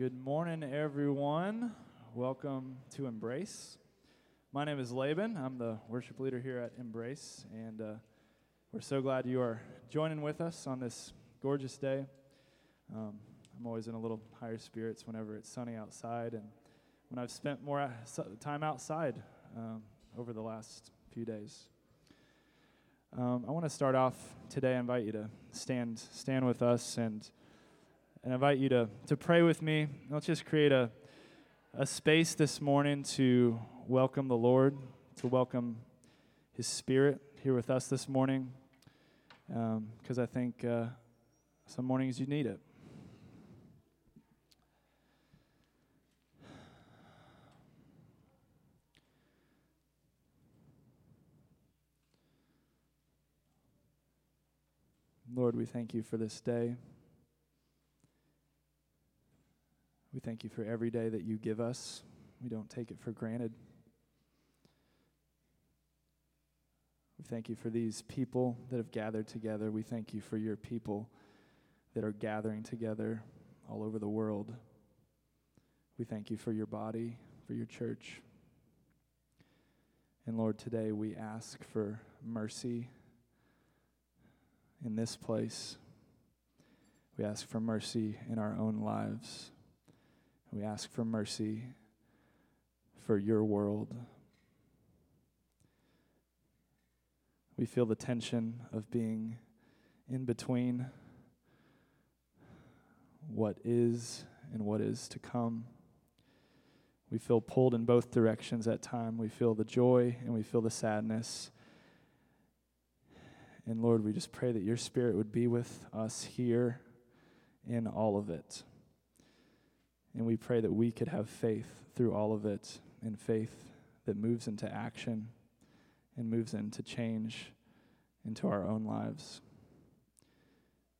Good morning, everyone. Welcome to Embrace. My name is Laban. I'm the worship leader here at Embrace, and uh, we're so glad you are joining with us on this gorgeous day. Um, I'm always in a little higher spirits whenever it's sunny outside, and when I've spent more time outside um, over the last few days. Um, I want to start off today. I invite you to stand stand with us and and I invite you to, to pray with me. Let's just create a, a space this morning to welcome the Lord, to welcome His Spirit here with us this morning, because um, I think uh, some mornings you need it. Lord, we thank you for this day. We thank you for every day that you give us. We don't take it for granted. We thank you for these people that have gathered together. We thank you for your people that are gathering together all over the world. We thank you for your body, for your church. And Lord, today we ask for mercy in this place. We ask for mercy in our own lives. We ask for mercy for your world. We feel the tension of being in between what is and what is to come. We feel pulled in both directions at time. We feel the joy and we feel the sadness. And Lord, we just pray that your spirit would be with us here in all of it. And we pray that we could have faith through all of it and faith that moves into action and moves into change into our own lives.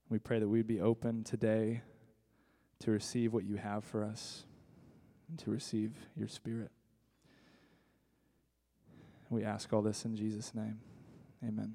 We pray that we'd be open today to receive what you have for us and to receive your spirit. We ask all this in Jesus' name. Amen.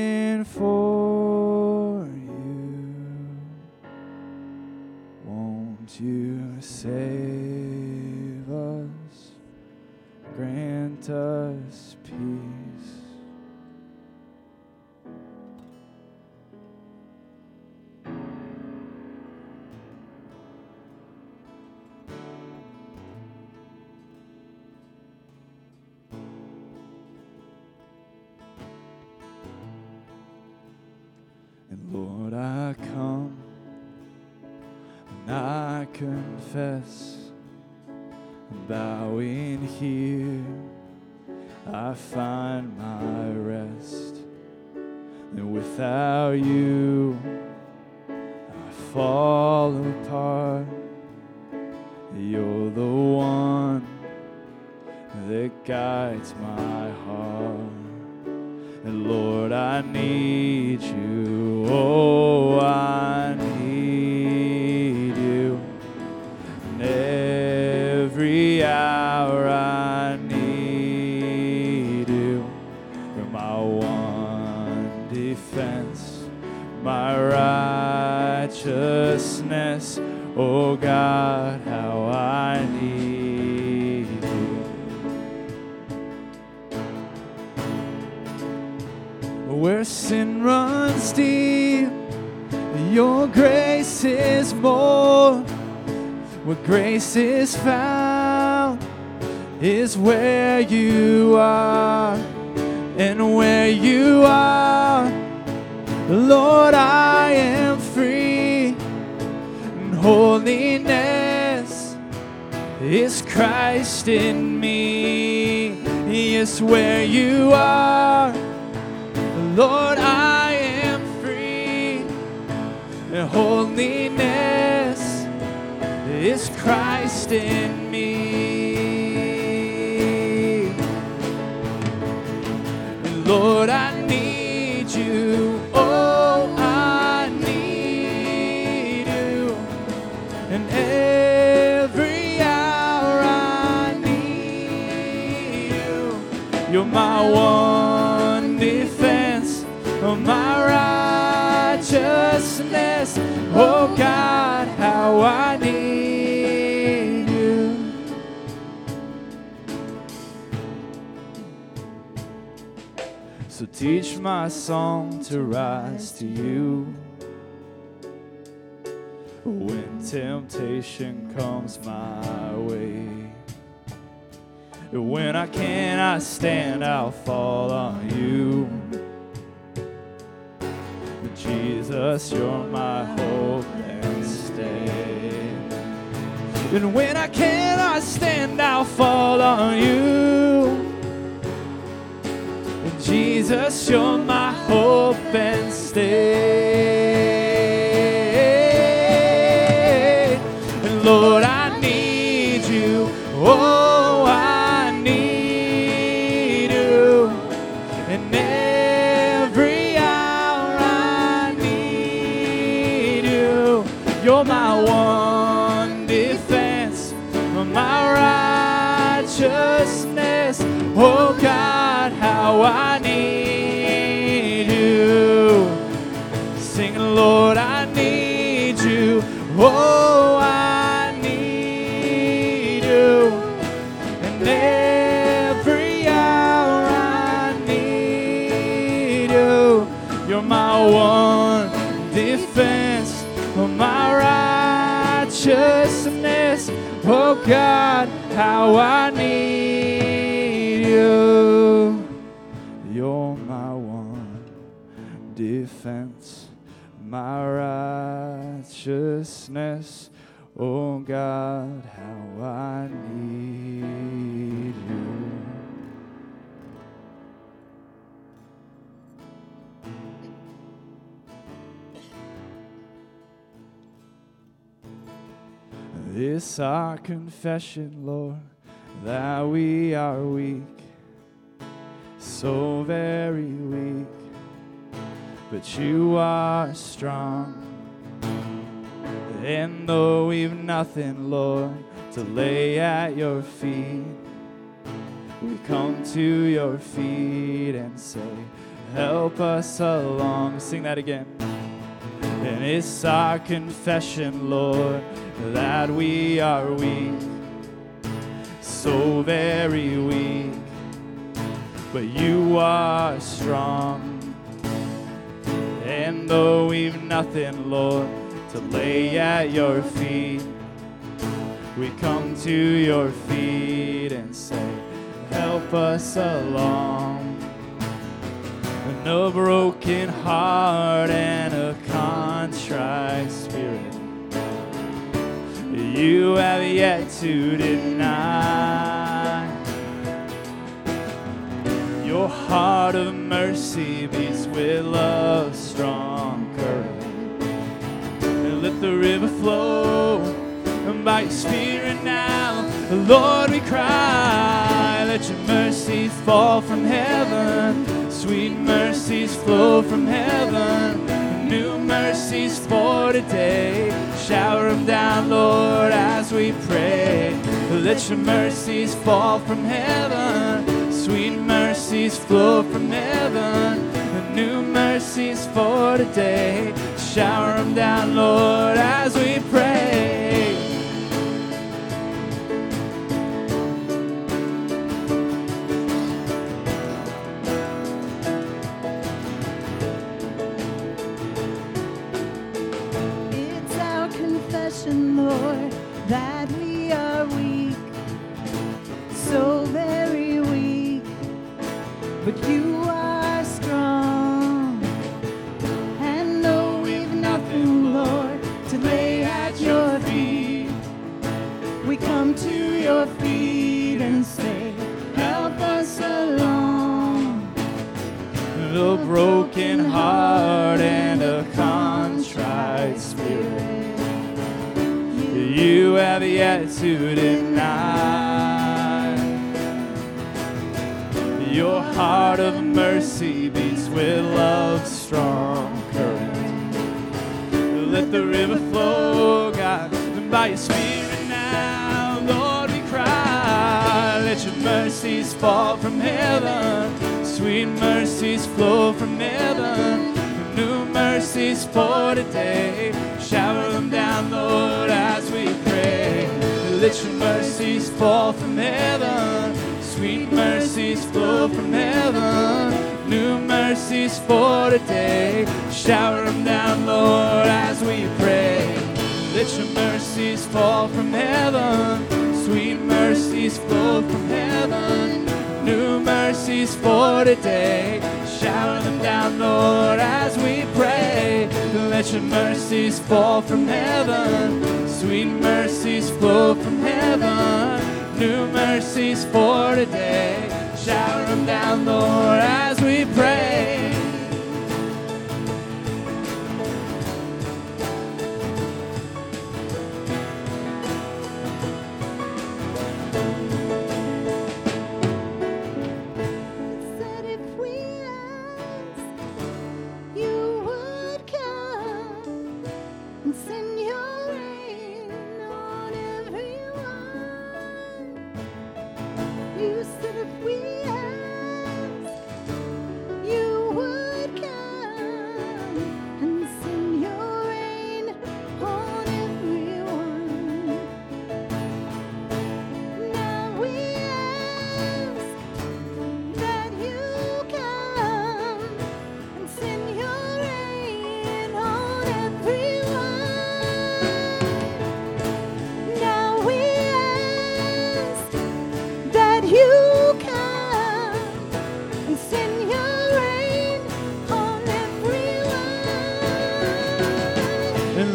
Where sin runs deep, your grace is more. where grace is found is where you are. And where you are, Lord, I am free. And holiness is Christ in me. Yes, where you are, Lord, I am free. And holiness is Christ in me. Lord, I Oh God, how I need you. So teach my song to rise to you. When temptation comes my way. When I cannot stand, I'll fall on you. Jesus, you're my hope and stay. And when I cannot stand, I'll fall on you. Jesus, you're my hope and stay. One defense, my righteousness. Oh God, how I need you. You're my one defense, my righteousness. Oh God, This our confession, Lord, that we are weak, so very weak, but you are strong. And though we've nothing, Lord, to lay at your feet, we come to your feet and say, Help us along. Sing that again. And it's our confession, Lord, that we are weak, so very weak, but you are strong. And though we've nothing, Lord, to lay at your feet, we come to your feet and say, Help us along. And a broken heart and a contrite spirit you have yet to deny. Your heart of mercy beats with love's strong current. And let the river flow by your spirit now. Lord, we cry, let your mercies fall from heaven. Sweet mercies flow from heaven. New mercies for today. Shower them down, Lord, as we pray. Let your mercies fall from heaven. Sweet mercies flow from heaven. New mercies for today. Shower them down, Lord, as we pray.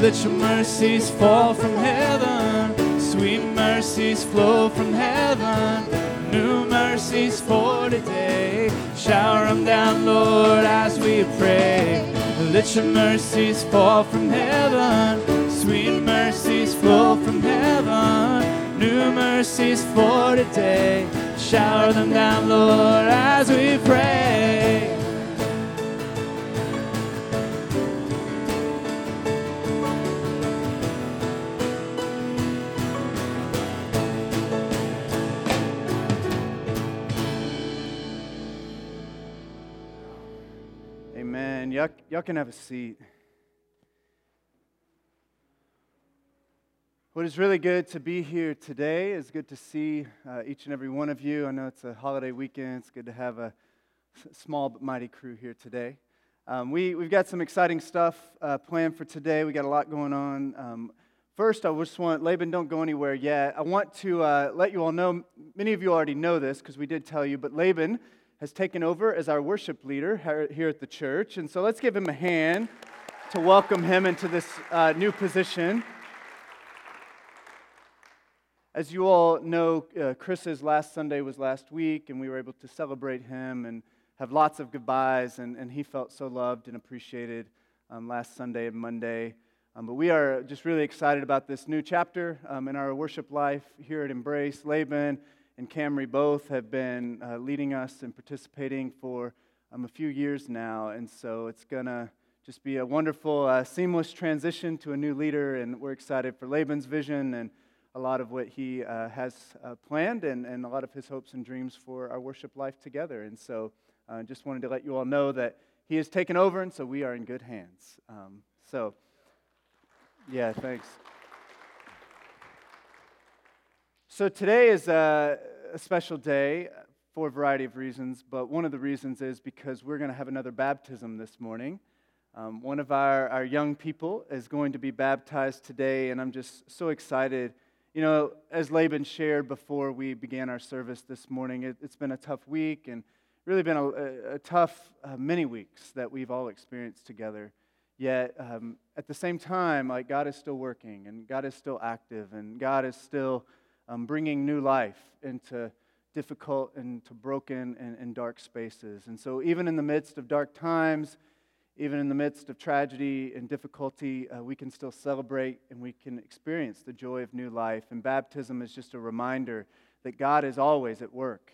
Let your mercies fall from heaven, sweet mercies flow from heaven, new mercies for today. Shower them down, Lord, as we pray. Let your mercies fall from heaven, sweet mercies flow from heaven, new mercies for today. Shower them down, Lord, as we pray. Y'all, can have a seat. What is really good to be here today is good to see uh, each and every one of you. I know it's a holiday weekend. It's good to have a small but mighty crew here today. Um, we, we've got some exciting stuff uh, planned for today. We got a lot going on. Um, first, I just want, Laban, don't go anywhere yet. I want to uh, let you all know, many of you already know this because we did tell you, but Laban has taken over as our worship leader here- at the church. And so let's give him a hand to welcome him into this uh, new position. As you all know, uh, Chris's last Sunday was last week, and we were able to celebrate him and have lots of goodbyes, and, and he felt so loved and appreciated um, last Sunday and Monday. Um, but we are just really excited about this new chapter um, in our worship life here at Embrace. Laban and Camry both have been uh, leading us and participating for um, a few years now, and so it's going to just be a wonderful, uh, seamless transition to a new leader, and we're excited for Laban's vision and a lot of what he uh, has uh, planned and, and a lot of his hopes and dreams for our worship life together. And so I uh, just wanted to let you all know that he has taken over, and so we are in good hands. Um, so, yeah, thanks. So today is a, a special day for a variety of reasons, but one of the reasons is because we're going to have another baptism this morning. Um, one of our, our young people is going to be baptized today, and I'm just so excited You know, as Laban shared before we began our service this morning, it, has been a tough week and really been a, a, a tough uh, many weeks that we've all experienced together. Yet, um, at the same time, like God is still working and God is still active and God is still um, bringing new life into difficult and to broken and, and dark spaces. And so, even in the midst of dark times, even in the midst of tragedy and difficulty, uh, we can still celebrate and we can experience the joy of new life. And baptism is just a reminder that God is always at work.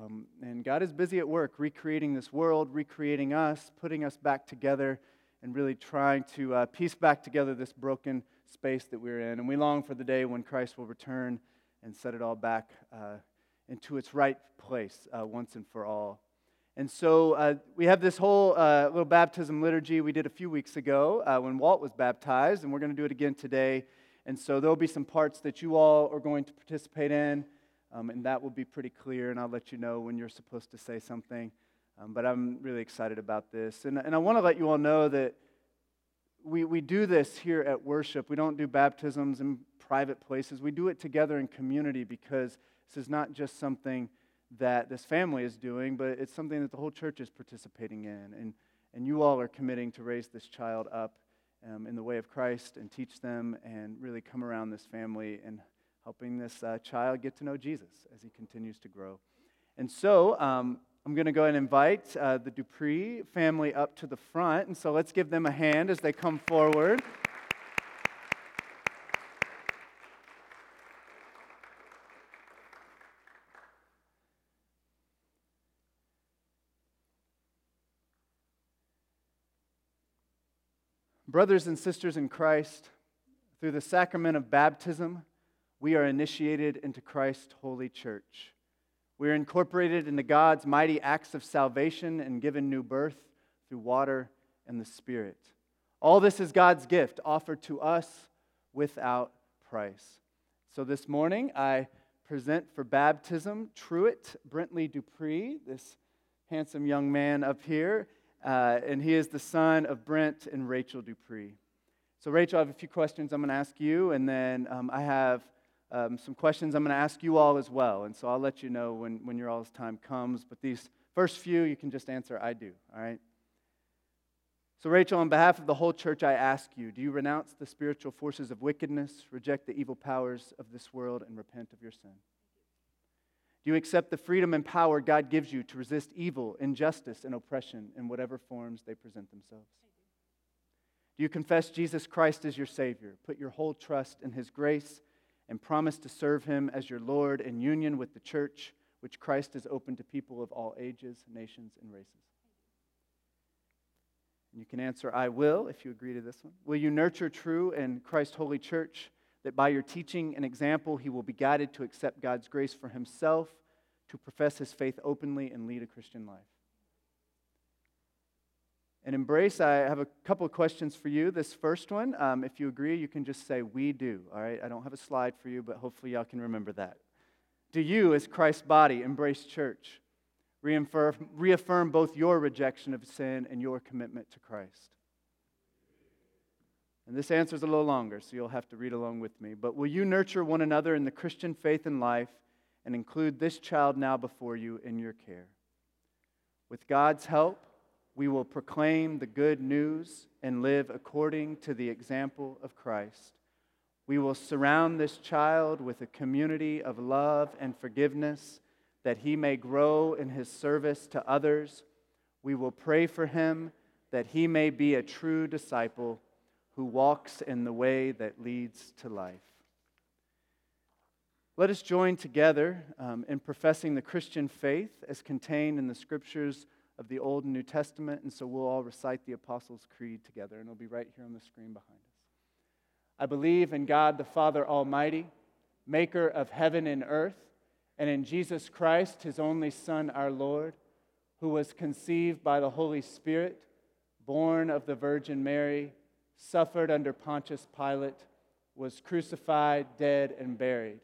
Um, and God is busy at work recreating this world, recreating us, putting us back together, and really trying to uh, piece back together this broken space that we're in. And we long for the day when Christ will return and set it all back uh, into its right place uh, once and for all. And so uh, we have this whole uh, little baptism liturgy we did a few weeks ago uh, when Walt was baptized, and we're going to do it again today. And so there'll be some parts that you all are going to participate in, um, and that will be pretty clear, and I'll let you know when you're supposed to say something. Um, but I'm really excited about this. And, and I want to let you all know that we, we do this here at worship. We don't do baptisms in private places, we do it together in community because this is not just something that this family is doing, but it's something that the whole church is participating in. And, and you all are committing to raise this child up um, in the way of Christ and teach them and really come around this family and helping this uh, child get to know Jesus as he continues to grow. And so um, I'm going to go and invite uh, the Dupree family up to the front. And so let's give them a hand as they come forward. Brothers and sisters in Christ, through the sacrament of baptism, we are initiated into Christ's holy church. We are incorporated into God's mighty acts of salvation and given new birth through water and the Spirit. All this is God's gift offered to us without price. So this morning, I present for baptism Truett Brentley Dupree, this handsome young man up here, uh, and he is the son of Brent and Rachel Dupree. So, Rachel, I have a few questions I'm going to ask you, and then um, I have um, some questions I'm going to ask you all as well. And so I'll let you know when, when your all's time comes. But these first few, you can just answer, I do, all right? So, Rachel, on behalf of the whole church, I ask you do you renounce the spiritual forces of wickedness, reject the evil powers of this world, and repent of your sin? Do you accept the freedom and power God gives you to resist evil, injustice, and oppression in whatever forms they present themselves? Do you confess Jesus Christ as your Savior, put your whole trust in His grace, and promise to serve Him as your Lord in union with the church, which Christ has opened to people of all ages, nations, and races? And you can answer, I will, if you agree to this one. Will you nurture true and Christ holy church? that by your teaching and example, he will be guided to accept God's grace for himself, to profess his faith openly, and lead a Christian life. And Embrace, I have a couple of questions for you. This first one, um, if you agree, you can just say, We do. All right? I don't have a slide for you, but hopefully y'all can remember that. Do you, as Christ's body, Embrace Church, reaffirm, reaffirm both your rejection of sin and your commitment to Christ? And this answer is a little longer, so you'll have to read along with me. But will you nurture one another in the Christian faith and life and include this child now before you in your care? With God's help, we will proclaim the good news and live according to the example of Christ. We will surround this child with a community of love and forgiveness that he may grow in his service to others. We will pray for him that he may be a true disciple who walks in the way that leads to life. Let us join together um, in professing the Christian faith as contained in the scriptures of the Old and New Testament. And so we'll all recite the Apostles' Creed together, and it'll be right here on the screen behind us. I believe in God the Father Almighty, maker of heaven and earth, and in Jesus Christ, his only Son, our Lord, who was conceived by the Holy Spirit, born of the Virgin Mary suffered under Pontius Pilate, was crucified, dead, and buried.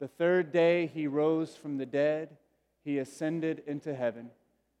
The third day he rose from the dead, he ascended into heaven,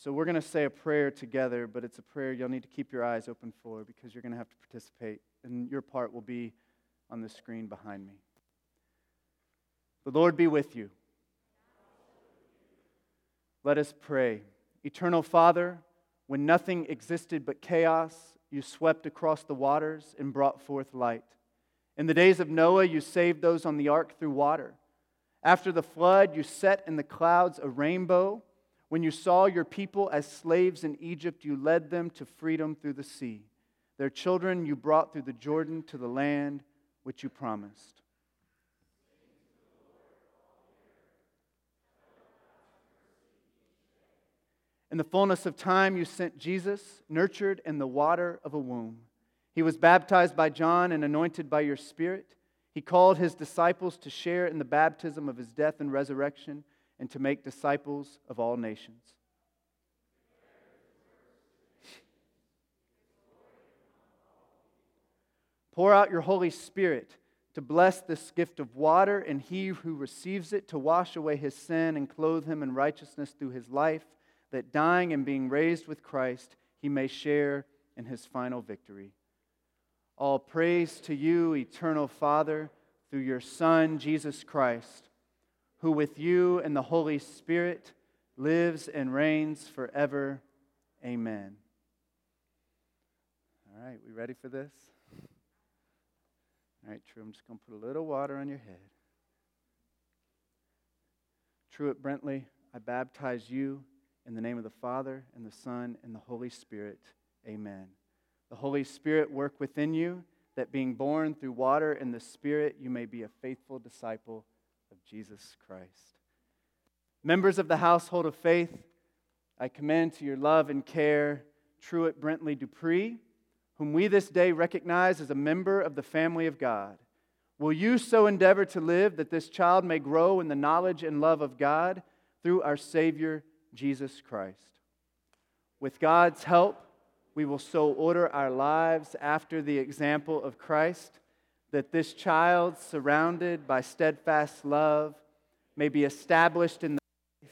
So, we're going to say a prayer together, but it's a prayer you'll need to keep your eyes open for because you're going to have to participate, and your part will be on the screen behind me. The Lord be with you. Let us pray. Eternal Father, when nothing existed but chaos, you swept across the waters and brought forth light. In the days of Noah, you saved those on the ark through water. After the flood, you set in the clouds a rainbow. When you saw your people as slaves in Egypt, you led them to freedom through the sea. Their children you brought through the Jordan to the land which you promised. In the fullness of time, you sent Jesus, nurtured in the water of a womb. He was baptized by John and anointed by your Spirit. He called his disciples to share in the baptism of his death and resurrection and to make disciples of all nations. Pour out your Holy Spirit to bless this gift of water, and he who receives it to wash away his sin and clothe him in righteousness through his life that dying and being raised with Christ, he may share in his final victory. All praise to you, eternal Father, through your Son, Jesus Christ, who with you and the Holy Spirit lives and reigns forever. Amen. All right, we ready for this? All right, True, I'm just going to put a little water on your head. Truett Brentley, I baptize you in the name of the Father, and the Son, and the Holy Spirit. Amen. The Holy Spirit work within you, that being born through water and the Spirit, you may be a faithful disciple of Jesus Christ. Members of the household of faith, I commend to your love and care Truett Brentley Dupree, whom we this day recognize as a member of the family of God. Will you so endeavor to live that this child may grow in the knowledge and love of God through our Savior Jesus Christ. With God's help, we will so order our lives after the example of Christ that this child, surrounded by steadfast love, may be established in the faith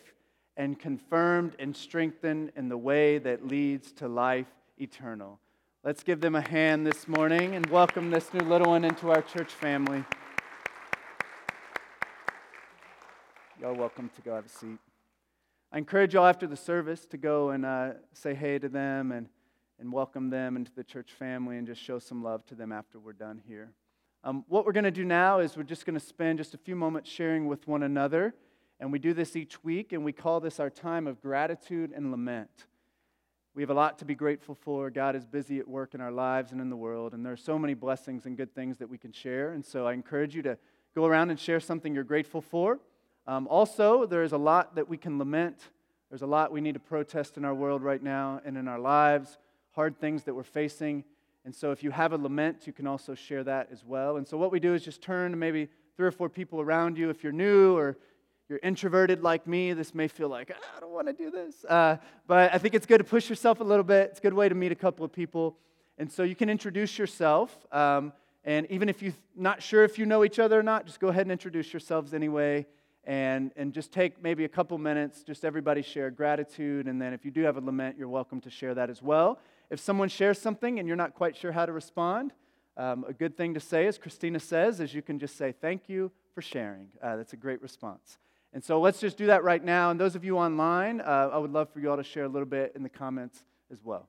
and confirmed and strengthened in the way that leads to life eternal. Let's give them a hand this morning and welcome this new little one into our church family. Y'all welcome to go have a seat. I encourage y'all after the service to go and uh, say hey to them and, and welcome them into the church family and just show some love to them after we're done here. Um, what we're going to do now is we're just going to spend just a few moments sharing with one another. And we do this each week, and we call this our time of gratitude and lament. We have a lot to be grateful for. God is busy at work in our lives and in the world, and there are so many blessings and good things that we can share. And so I encourage you to go around and share something you're grateful for. Um, also, there is a lot that we can lament. There's a lot we need to protest in our world right now and in our lives, hard things that we're facing. And so, if you have a lament, you can also share that as well. And so, what we do is just turn to maybe three or four people around you. If you're new or you're introverted like me, this may feel like, ah, I don't want to do this. Uh, but I think it's good to push yourself a little bit. It's a good way to meet a couple of people. And so, you can introduce yourself. Um, and even if you're not sure if you know each other or not, just go ahead and introduce yourselves anyway and, and just take maybe a couple minutes, just everybody share gratitude. And then if you do have a lament, you're welcome to share that as well. If someone shares something and you're not quite sure how to respond, um, a good thing to say, as Christina says, is you can just say, Thank you for sharing. Uh, that's a great response. And so let's just do that right now. And those of you online, uh, I would love for you all to share a little bit in the comments as well.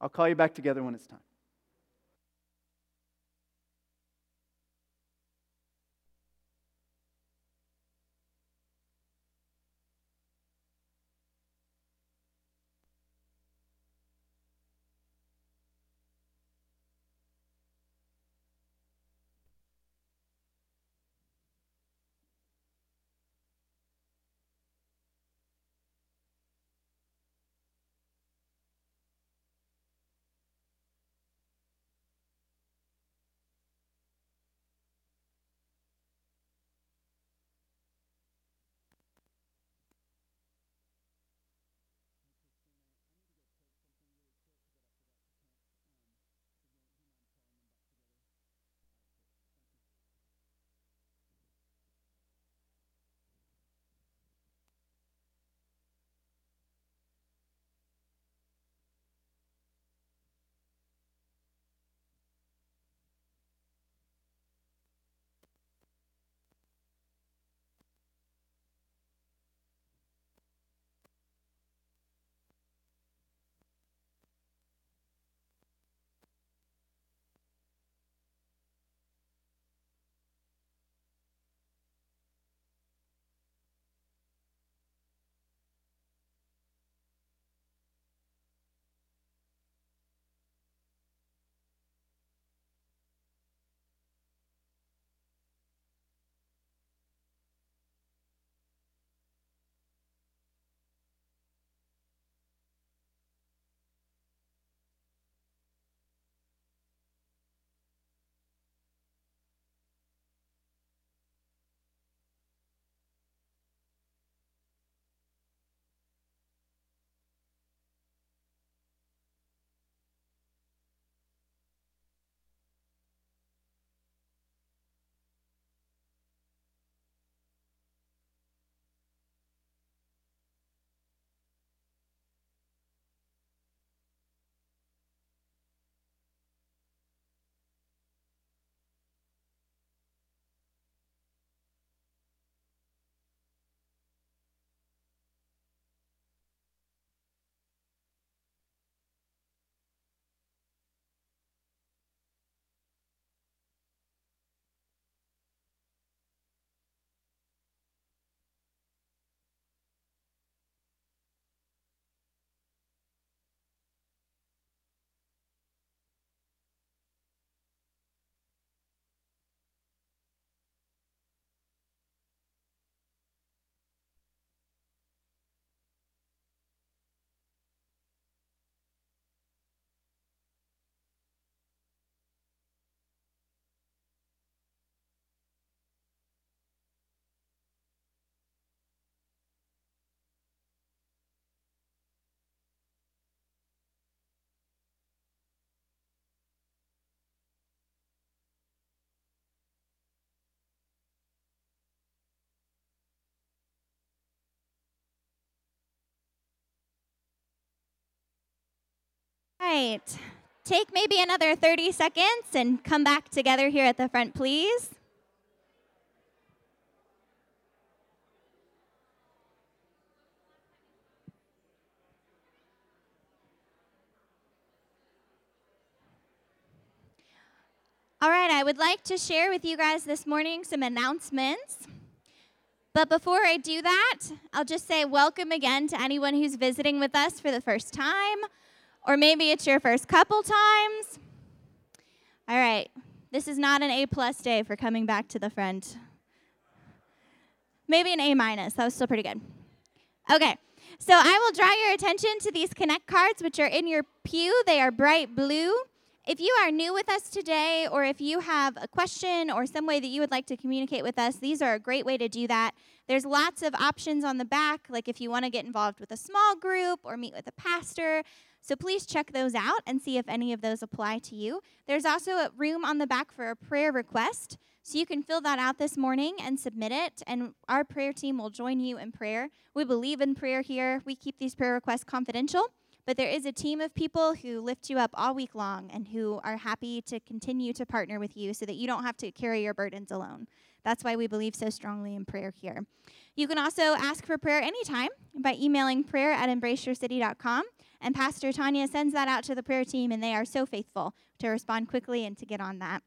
I'll call you back together when it's time. Right. Take maybe another 30 seconds and come back together here at the front, please. All right, I would like to share with you guys this morning some announcements. But before I do that, I'll just say welcome again to anyone who's visiting with us for the first time, or maybe it's your first couple times. All right, this is not an A plus day for coming back to the front. Maybe an A minus. That was still pretty good. Okay, so I will draw your attention to these Connect cards, which are in your pew. They are bright blue. If you are new with us today, or if you have a question or some way that you would like to communicate with us, these are a great way to do that. There's lots of options on the back, like if you want to get involved with a small group or meet with a pastor. So please check those out and see if any of those apply to you. There's also a room on the back for a prayer request. So you can fill that out this morning and submit it, and our prayer team will join you in prayer. We believe in prayer here. We keep these prayer requests confidential. But there is a team of people who lift you up all week long and who are happy to continue to partner with you so that you don't have to carry your burdens alone. That's why we believe so strongly in prayer here. You can also ask for prayer anytime by emailing prayer at embraceyourcity.com. And Pastor Tanya sends that out to the prayer team, and they are so faithful to respond quickly and to get on that.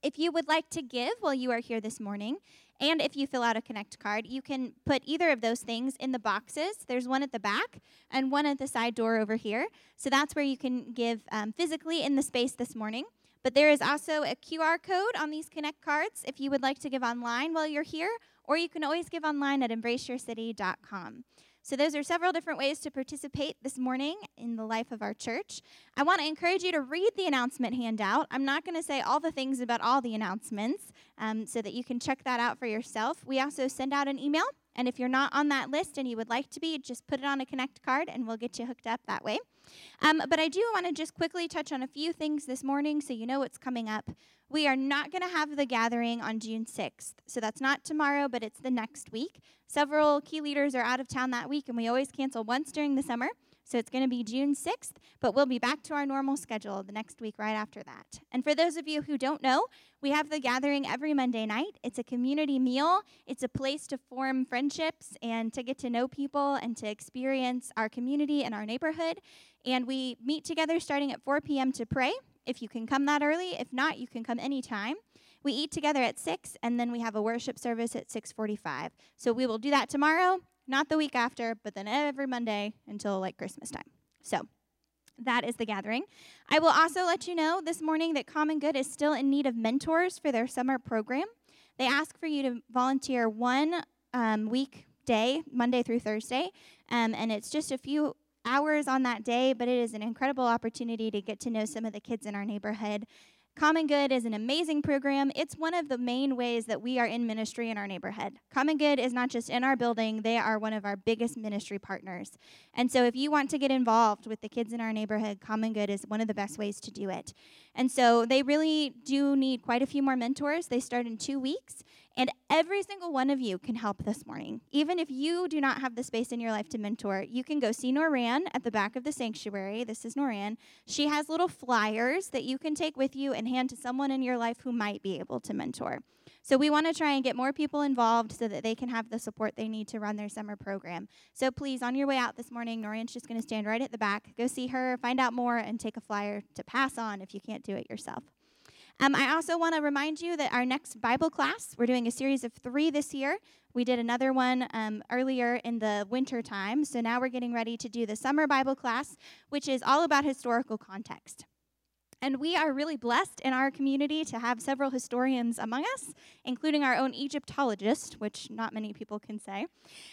If you would like to give while you are here this morning, and if you fill out a Connect card, you can put either of those things in the boxes. There's one at the back and one at the side door over here. So that's where you can give um, physically in the space this morning. But there is also a QR code on these Connect cards if you would like to give online while you're here, or you can always give online at embraceyourcity.com. So, those are several different ways to participate this morning in the life of our church. I want to encourage you to read the announcement handout. I'm not going to say all the things about all the announcements um, so that you can check that out for yourself. We also send out an email, and if you're not on that list and you would like to be, just put it on a Connect card and we'll get you hooked up that way. Um, but I do want to just quickly touch on a few things this morning so you know what's coming up. We are not going to have the gathering on June 6th. So that's not tomorrow, but it's the next week. Several key leaders are out of town that week, and we always cancel once during the summer. So it's going to be June 6th, but we'll be back to our normal schedule the next week right after that. And for those of you who don't know, we have the gathering every Monday night. It's a community meal, it's a place to form friendships and to get to know people and to experience our community and our neighborhood. And we meet together starting at 4 p.m. to pray if you can come that early. If not, you can come anytime. We eat together at 6 and then we have a worship service at 6:45. So we will do that tomorrow, not the week after, but then every Monday until like Christmas time. So that is the gathering. I will also let you know this morning that Common Good is still in need of mentors for their summer program. They ask for you to volunteer one um, week day, Monday through Thursday, um, and it's just a few hours on that day, but it is an incredible opportunity to get to know some of the kids in our neighborhood. Common Good is an amazing program. It's one of the main ways that we are in ministry in our neighborhood. Common Good is not just in our building, they are one of our biggest ministry partners. And so, if you want to get involved with the kids in our neighborhood, Common Good is one of the best ways to do it. And so, they really do need quite a few more mentors. They start in two weeks, and every single one of you can help this morning. Even if you do not have the space in your life to mentor, you can go see Noran at the back of the sanctuary. This is Noran. She has little flyers that you can take with you and hand to someone in your life who might be able to mentor. So we want to try and get more people involved so that they can have the support they need to run their summer program. So please, on your way out this morning, Noran's just going to stand right at the back. Go see her, find out more, and take a flyer to pass on if you can't do it yourself. Um, I also want to remind you that our next Bible class, we're doing a series of three this year. We did another one um, earlier in the winter time. So now we're getting ready to do the summer Bible class, which is all about historical context. And we are really blessed in our community to have several historians among us, including our own Egyptologist, which not many people can say.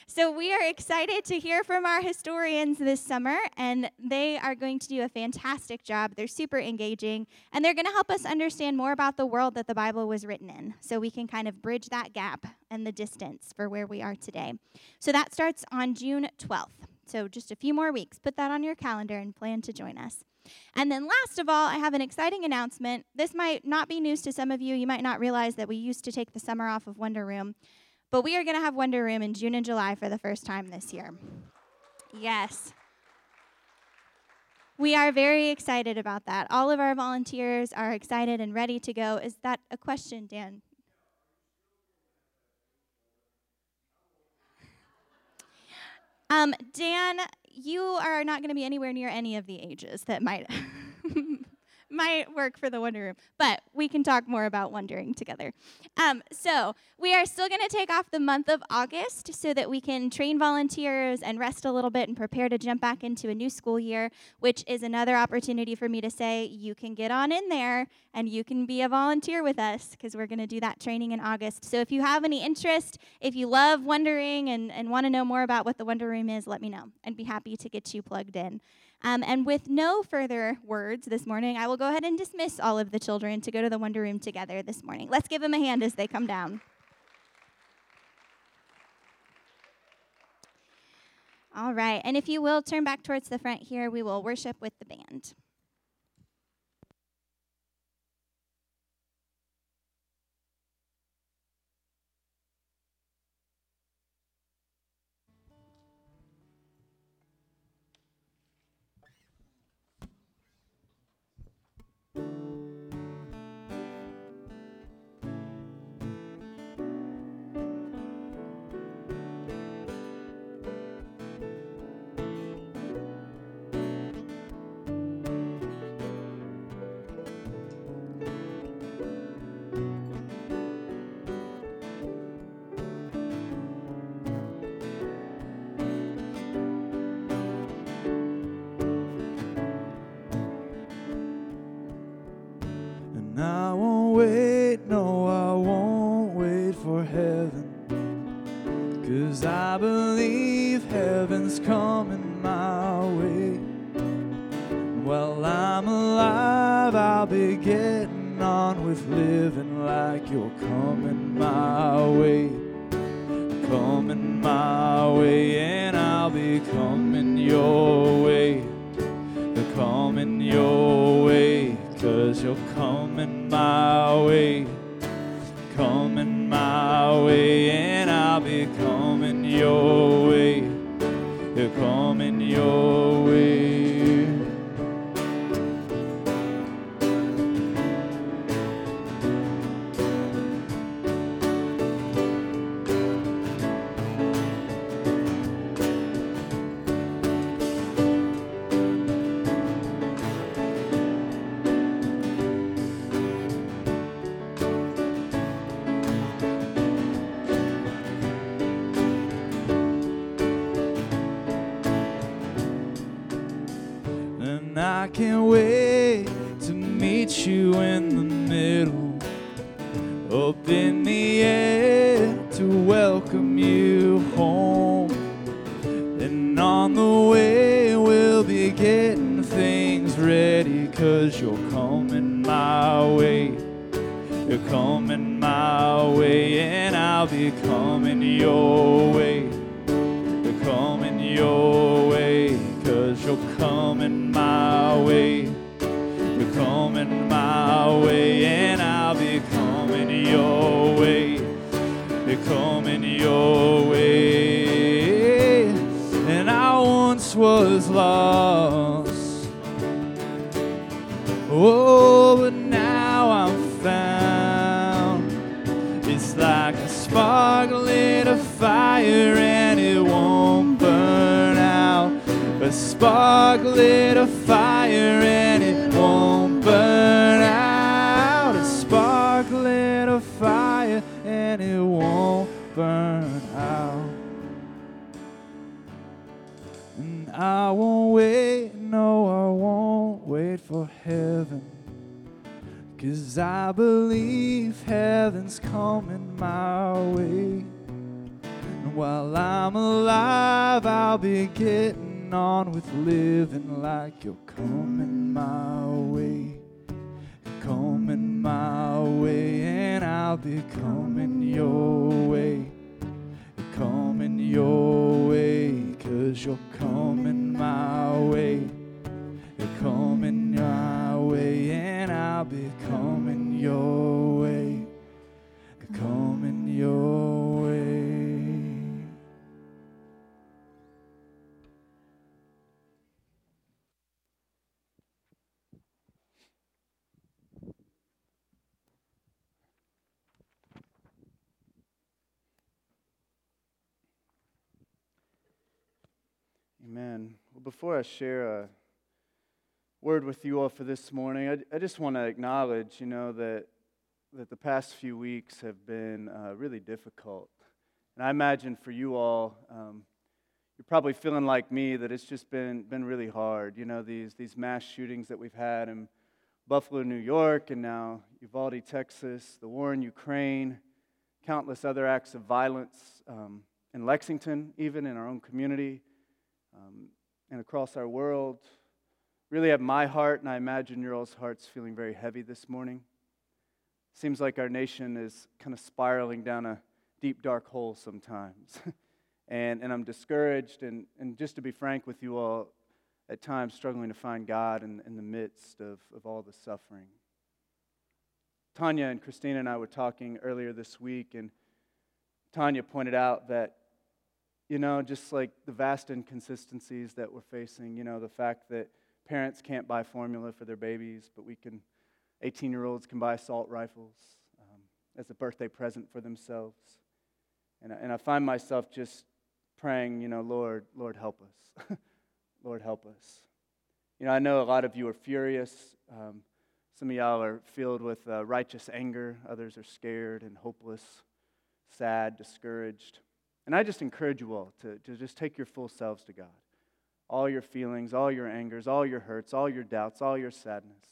So we are excited to hear from our historians this summer, and they are going to do a fantastic job. They're super engaging, and they're going to help us understand more about the world that the Bible was written in, so we can kind of bridge that gap and the distance for where we are today. So that starts on June 12th. So just a few more weeks. Put that on your calendar and plan to join us. And then, last of all, I have an exciting announcement. This might not be news to some of you. You might not realize that we used to take the summer off of Wonder Room, but we are going to have Wonder Room in June and July for the first time this year. Yes. We are very excited about that. All of our volunteers are excited and ready to go. Is that a question, Dan? Um, Dan, you are not going to be anywhere near any of the ages that might might work for the Wonder Room, but we can talk more about wondering together. Um, so, we are still going to take off the month of August so that we can train volunteers and rest a little bit and prepare to jump back into a new school year, which is another opportunity for me to say you can get on in there and you can be a volunteer with us because we're going to do that training in August. So, if you have any interest, if you love wondering and, and want to know more about what the Wonder Room is, let me know. I'd be happy to get you plugged in. Um, and with no further words this morning, I will go ahead and dismiss all of the children to go to the Wonder Room together this morning. Let's give them a hand as they come down. All right, and if you will turn back towards the front here, we will worship with the band. Fire and it won't burn out. A spark lit a fire and it won't burn out. And I won't wait, no, I won't wait for heaven. Cause I believe heaven's coming my way. And while I'm alive, I'll be on with living like you're coming my way. Coming my way, and I'll be coming your way. Coming your way, cause you're coming my way. You're coming my way, and I'll be coming your way. Coming your way. Amen. Well, before I share a word with you all for this morning, I, I just want to acknowledge, you know, that, that the past few weeks have been uh, really difficult. And I imagine for you all, um, you're probably feeling like me that it's just been, been really hard. You know, these, these mass shootings that we've had in Buffalo, New York, and now Uvalde, Texas, the war in Ukraine, countless other acts of violence um, in Lexington, even in our own community um, and across our world really have my heart, and I imagine your all's hearts feeling very heavy this morning. Seems like our nation is kind of spiraling down a deep, dark hole sometimes. and, and I'm discouraged, and, and just to be frank with you all, at times struggling to find God in, in the midst of, of all the suffering. Tanya and Christina and I were talking earlier this week, and Tanya pointed out that you know, just like the vast inconsistencies that we're facing, you know, the fact that parents can't buy formula for their babies, but we can, 18 year olds can buy assault rifles um, as a birthday present for themselves. And, and I find myself just praying, you know, Lord, Lord, help us. Lord, help us. You know, I know a lot of you are furious. Um, some of y'all are filled with uh, righteous anger. Others are scared and hopeless, sad, discouraged. And I just encourage you all to, to just take your full selves to God. All your feelings, all your angers, all your hurts, all your doubts, all your sadness.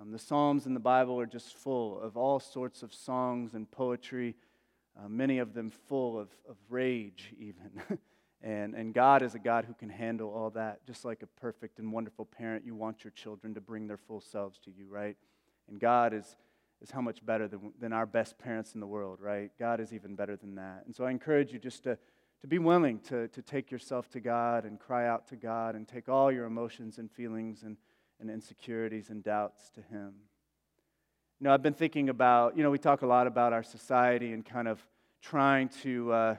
Um, the Psalms in the Bible are just full of all sorts of songs and poetry, uh, many of them full of, of rage, even. and, and God is a God who can handle all that. Just like a perfect and wonderful parent, you want your children to bring their full selves to you, right? And God is is how much better than, than our best parents in the world, right? God is even better than that. And so I encourage you just to, to be willing to, to take yourself to God and cry out to God and take all your emotions and feelings and, and insecurities and doubts to Him. You know, I've been thinking about, you know, we talk a lot about our society and kind of trying to, uh,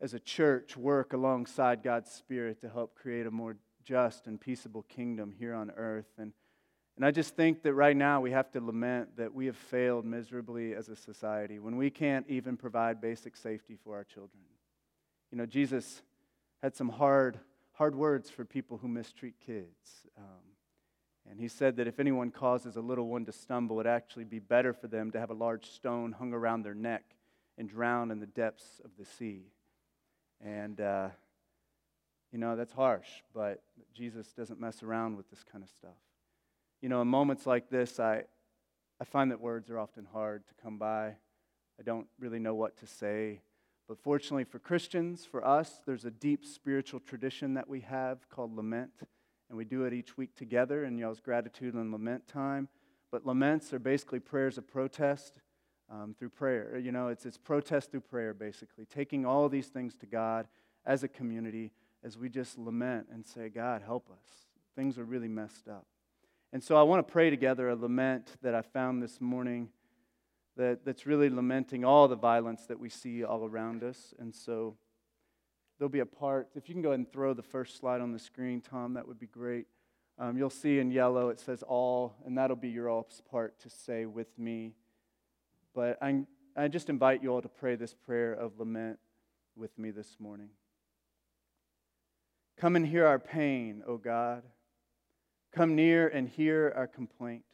as a church, work alongside God's Spirit to help create a more just and peaceable kingdom here on earth. And and I just think that right now we have to lament that we have failed miserably as a society when we can't even provide basic safety for our children. You know, Jesus had some hard, hard words for people who mistreat kids. Um, and he said that if anyone causes a little one to stumble, it'd actually be better for them to have a large stone hung around their neck and drown in the depths of the sea. And, uh, you know, that's harsh, but Jesus doesn't mess around with this kind of stuff you know, in moments like this, I, I find that words are often hard to come by. I don't really know what to say. But fortunately for Christians, for us, there's a deep spiritual tradition that we have called lament. And we do it each week together in y'all's gratitude and lament time. But laments are basically prayers of protest um, through prayer. You know, it's, it's protest through prayer, basically, taking all these things to God as a community as we just lament and say, God, help us. Things are really messed up. And so I want to pray together a lament that I found this morning that, that's really lamenting all the violence that we see all around us. And so there'll be a part, if you can go ahead and throw the first slide on the screen, Tom, that would be great. Um, you'll see in yellow it says all, and that'll be your all's part to say with me. But I, I just invite you all to pray this prayer of lament with me this morning. Come and hear our pain, O God. Come near and hear our complaint.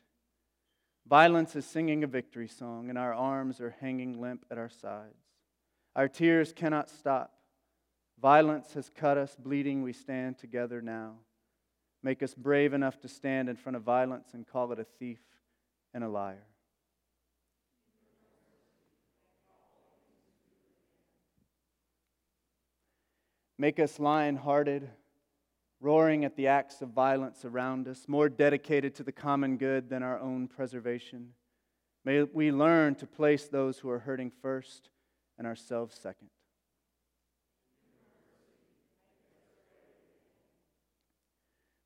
Violence is singing a victory song, and our arms are hanging limp at our sides. Our tears cannot stop. Violence has cut us, bleeding, we stand together now. Make us brave enough to stand in front of violence and call it a thief and a liar. Make us lion hearted, roaring at the acts of violence around us, more dedicated to the common good than our own preservation. May we learn to place those who are hurting first and ourselves second.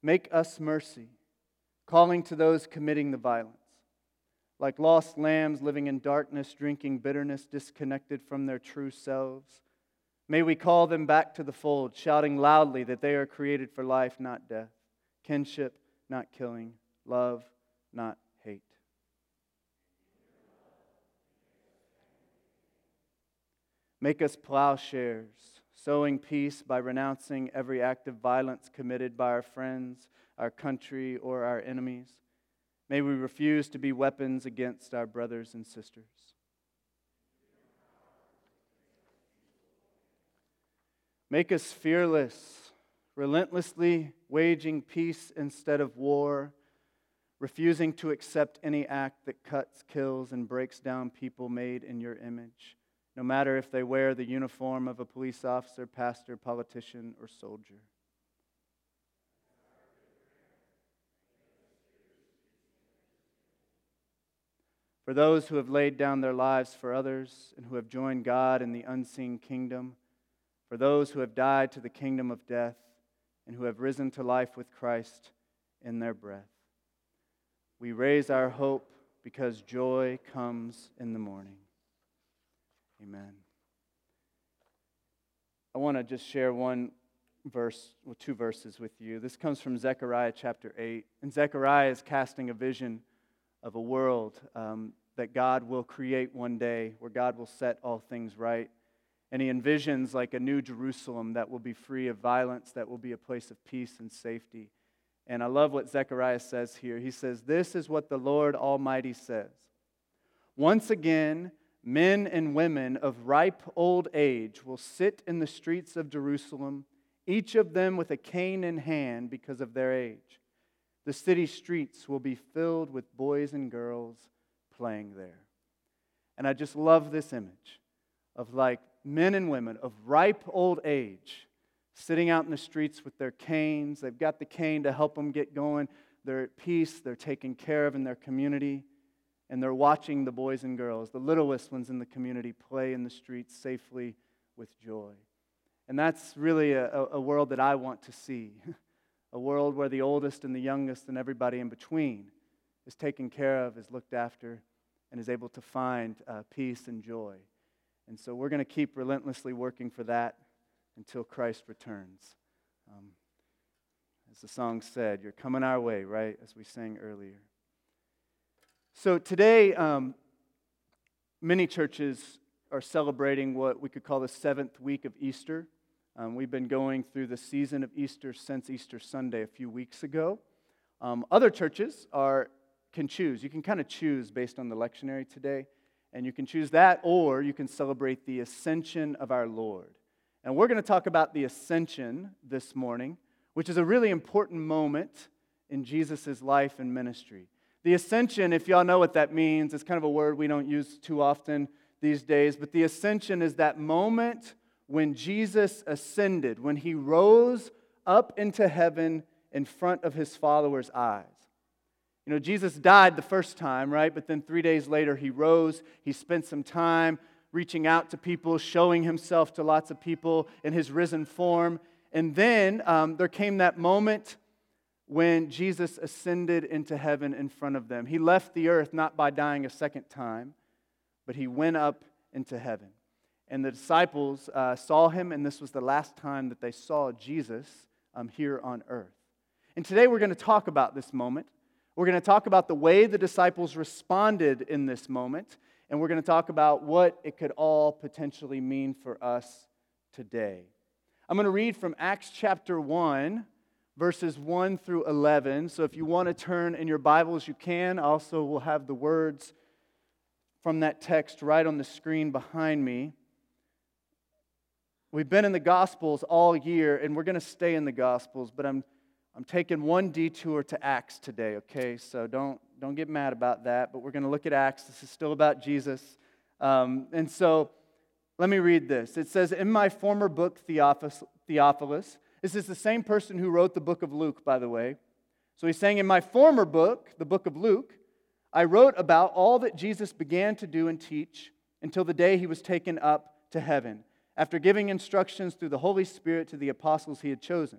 Make us mercy, calling to those committing the violence. Like lost lambs living in darkness, drinking bitterness, disconnected from their true selves. May we call them back to the fold, shouting loudly that they are created for life, not death, kinship, not killing, love, not hate. Make us plowshares, sowing peace by renouncing every act of violence committed by our friends, our country, or our enemies. May we refuse to be weapons against our brothers and sisters. Make us fearless, relentlessly waging peace instead of war, refusing to accept any act that cuts, kills, and breaks down people made in your image, no matter if they wear the uniform of a police officer, pastor, politician, or soldier. For those who have laid down their lives for others and who have joined God in the unseen kingdom, for those who have died to the kingdom of death and who have risen to life with Christ in their breath. We raise our hope because joy comes in the morning. Amen. I want to just share one verse, well, two verses with you. This comes from Zechariah chapter 8. And Zechariah is casting a vision of a world um, that God will create one day, where God will set all things right. And he envisions like a new Jerusalem that will be free of violence, that will be a place of peace and safety. And I love what Zechariah says here. He says, This is what the Lord Almighty says. Once again, men and women of ripe old age will sit in the streets of Jerusalem, each of them with a cane in hand because of their age. The city streets will be filled with boys and girls playing there. And I just love this image of like men and women of ripe old age sitting out in the streets with their canes. They've got the cane to help them get going. They're at peace, they're taken care of in their community, and they're watching the boys and girls, the littlest ones in the community, play in the streets safely with joy. And that's really a, a world that I want to see. a world where the oldest and the youngest and everybody in between is taken care of, is looked after, and is able to find uh, peace and joy. And so we're going to keep relentlessly working for that until Christ returns. Um, as the song said, you're coming our way, right? As we sang earlier. So today, um, many churches are celebrating what we could call the seventh week of Easter. Um, we've been going through the season of Easter since Easter Sunday a few weeks ago. Um, other churches are, can choose. You can kind of choose based on the lectionary today, and you can choose that, or you can celebrate the ascension of our Lord. And we're going to talk about the ascension this morning, which is a really important moment in Jesus' life and ministry. The ascension, if y'all know what that means, it's kind of a word we don't use too often these days, but the ascension is that moment when Jesus ascended, when he rose up into heaven in front of his followers' eyes. You know, Jesus died the first time, right? But then three days later, he rose. He spent some time reaching out to people, showing himself to lots of people in his risen form. And then um, there came that moment when Jesus ascended into heaven in front of them. He left the earth not by dying a second time, but he went up into heaven. And the disciples uh, saw him, and this was the last time that they saw Jesus um, here on earth. And today we're going to talk about this moment. We're going to talk about the way the disciples responded in this moment, and we're going to talk about what it could all potentially mean for us today. I'm going to read from Acts chapter 1, verses 1 through 11. So if you want to turn in your Bibles, you can. Also, we'll have the words from that text right on the screen behind me. We've been in the Gospels all year, and we're going to stay in the Gospels, but I'm, I'm taking one detour to Acts today, okay? So don't, don't get mad about that, but we're going to look at Acts. This is still about Jesus. Um, and so let me read this. It says, In my former book, Theophilus, Theophilus, this is the same person who wrote the book of Luke, by the way. So he's saying, In my former book, the book of Luke, I wrote about all that Jesus began to do and teach until the day he was taken up to heaven after giving instructions through the Holy Spirit to the apostles he had chosen.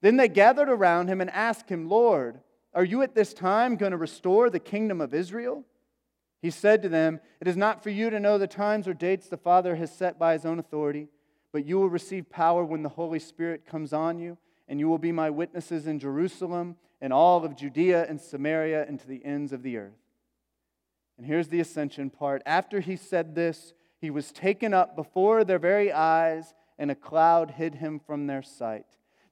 Then they gathered around him and asked him, Lord, are you at this time going to restore the kingdom of Israel? He said to them, It is not for you to know the times or dates the Father has set by his own authority, but you will receive power when the Holy Spirit comes on you, and you will be my witnesses in Jerusalem and all of Judea and Samaria and to the ends of the earth. And here's the ascension part. After he said this, he was taken up before their very eyes, and a cloud hid him from their sight.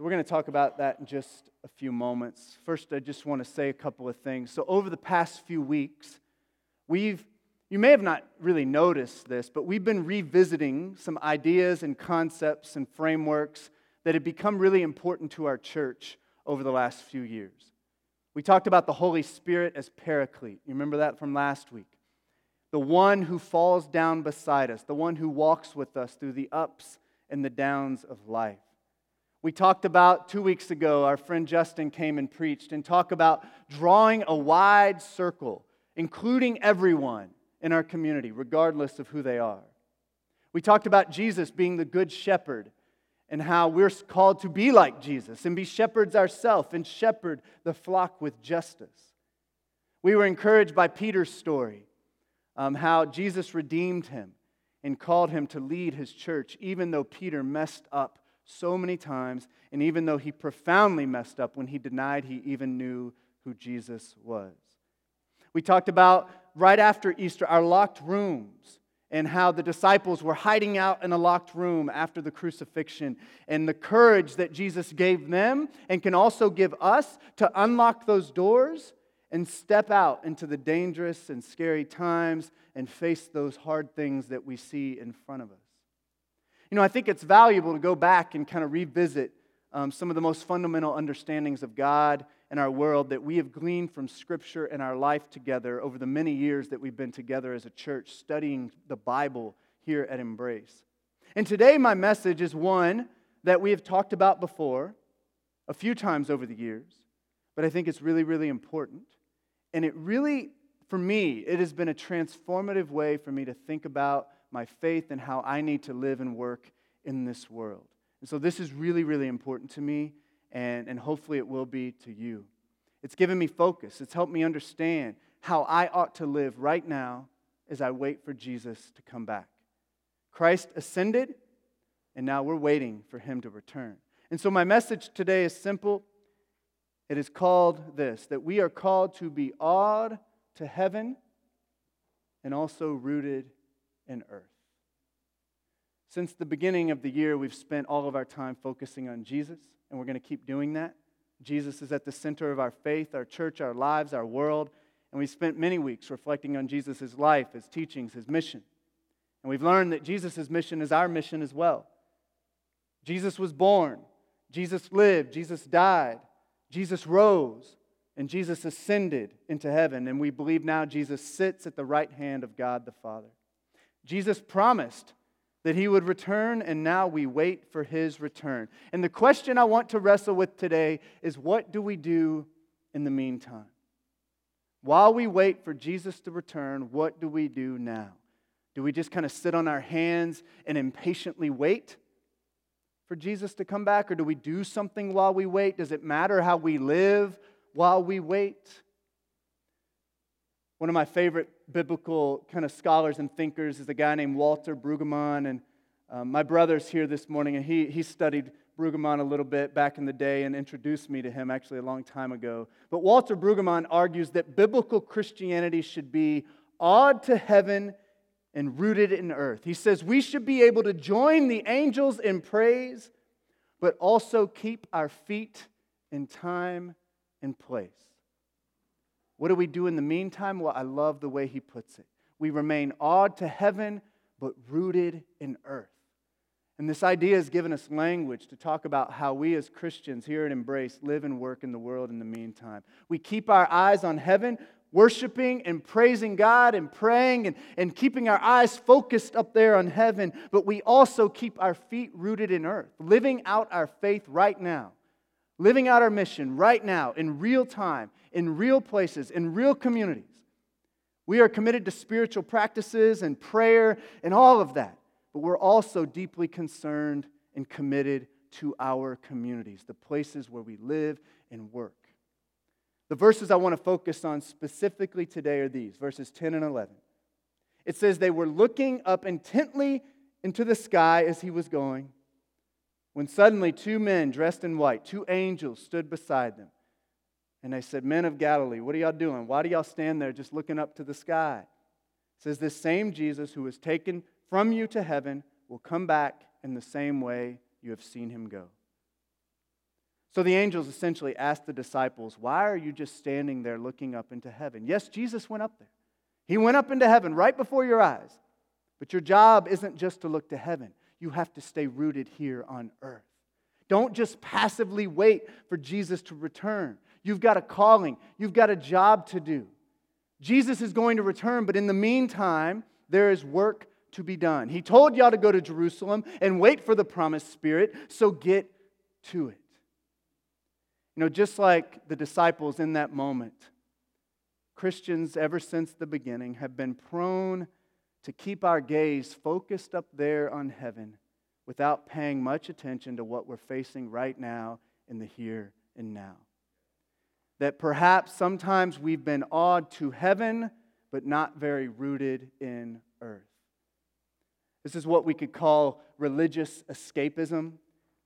So, we're going to talk about that in just a few moments. First, I just want to say a couple of things. So, over the past few weeks, we've, you may have not really noticed this, but we've been revisiting some ideas and concepts and frameworks that have become really important to our church over the last few years. We talked about the Holy Spirit as paraclete. You remember that from last week? The one who falls down beside us, the one who walks with us through the ups and the downs of life. We talked about two weeks ago, our friend Justin came and preached and talked about drawing a wide circle, including everyone in our community, regardless of who they are. We talked about Jesus being the good shepherd and how we're called to be like Jesus and be shepherds ourselves and shepherd the flock with justice. We were encouraged by Peter's story, um, how Jesus redeemed him and called him to lead his church, even though Peter messed up so many times, and even though he profoundly messed up when he denied he even knew who Jesus was. We talked about right after Easter our locked rooms and how the disciples were hiding out in a locked room after the crucifixion, and the courage that Jesus gave them and can also give us to unlock those doors and step out into the dangerous and scary times and face those hard things that we see in front of us. You know, I think it's valuable to go back and kind of revisit um, some of the most fundamental understandings of God and our world that we have gleaned from Scripture and our life together over the many years that we've been together as a church studying the Bible here at Embrace. And today, my message is one that we have talked about before a few times over the years, but I think it's really, really important. And it really, for me, it has been a transformative way for me to think about my faith and how I need to live and work in this world. And so this is really, really important to me, and, and hopefully it will be to you. It's given me focus, it's helped me understand how I ought to live right now as I wait for Jesus to come back. Christ ascended, and now we're waiting for him to return. And so my message today is simple. It is called this that we are called to be awed to heaven and also rooted and earth. Since the beginning of the year, we've spent all of our time focusing on Jesus, and we're going to keep doing that. Jesus is at the center of our faith, our church, our lives, our world, and we spent many weeks reflecting on Jesus' life, his teachings, his mission. And we've learned that Jesus' mission is our mission as well. Jesus was born, Jesus lived, Jesus died, Jesus rose, and Jesus ascended into heaven. And we believe now Jesus sits at the right hand of God the Father. Jesus promised that he would return, and now we wait for his return. And the question I want to wrestle with today is what do we do in the meantime? While we wait for Jesus to return, what do we do now? Do we just kind of sit on our hands and impatiently wait for Jesus to come back? Or do we do something while we wait? Does it matter how we live while we wait? One of my favorite biblical kind of scholars and thinkers is a guy named Walter Brueggemann. And um, my brother's here this morning, and he, he studied Brueggemann a little bit back in the day and introduced me to him actually a long time ago. But Walter Brueggemann argues that biblical Christianity should be awed to heaven and rooted in earth. He says we should be able to join the angels in praise, but also keep our feet in time and place. What do we do in the meantime? Well, I love the way he puts it. We remain awed to heaven, but rooted in earth. And this idea has given us language to talk about how we as Christians here at Embrace live and work in the world in the meantime. We keep our eyes on heaven, worshiping and praising God and praying and, and keeping our eyes focused up there on heaven, but we also keep our feet rooted in earth, living out our faith right now, living out our mission right now in real time, in real places, in real communities. We are committed to spiritual practices and prayer and all of that but we're also deeply concerned and committed to our communities, the places where we live and work. The verses I want to focus on specifically today are these verses 10 and 11. It says, They were looking up intently into the sky as he was going, when suddenly two men dressed in white, two angels, stood beside them. And they said, Men of Galilee, what are y'all doing? Why do y'all stand there just looking up to the sky? It says, This same Jesus who was taken from you to heaven will come back in the same way you have seen him go. So the angels essentially asked the disciples, Why are you just standing there looking up into heaven? Yes, Jesus went up there. He went up into heaven right before your eyes. But your job isn't just to look to heaven, you have to stay rooted here on earth. Don't just passively wait for Jesus to return. You've got a calling, you've got a job to do. Jesus is going to return, but in the meantime, there is work to be done. He told y'all to go to Jerusalem and wait for the promised Spirit, so get to it. You know, just like the disciples in that moment, Christians, ever since the beginning, have been prone to keep our gaze focused up there on heaven without paying much attention to what we're facing right now in the here and now. That perhaps sometimes we've been awed to heaven, but not very rooted in earth. This is what we could call religious escapism,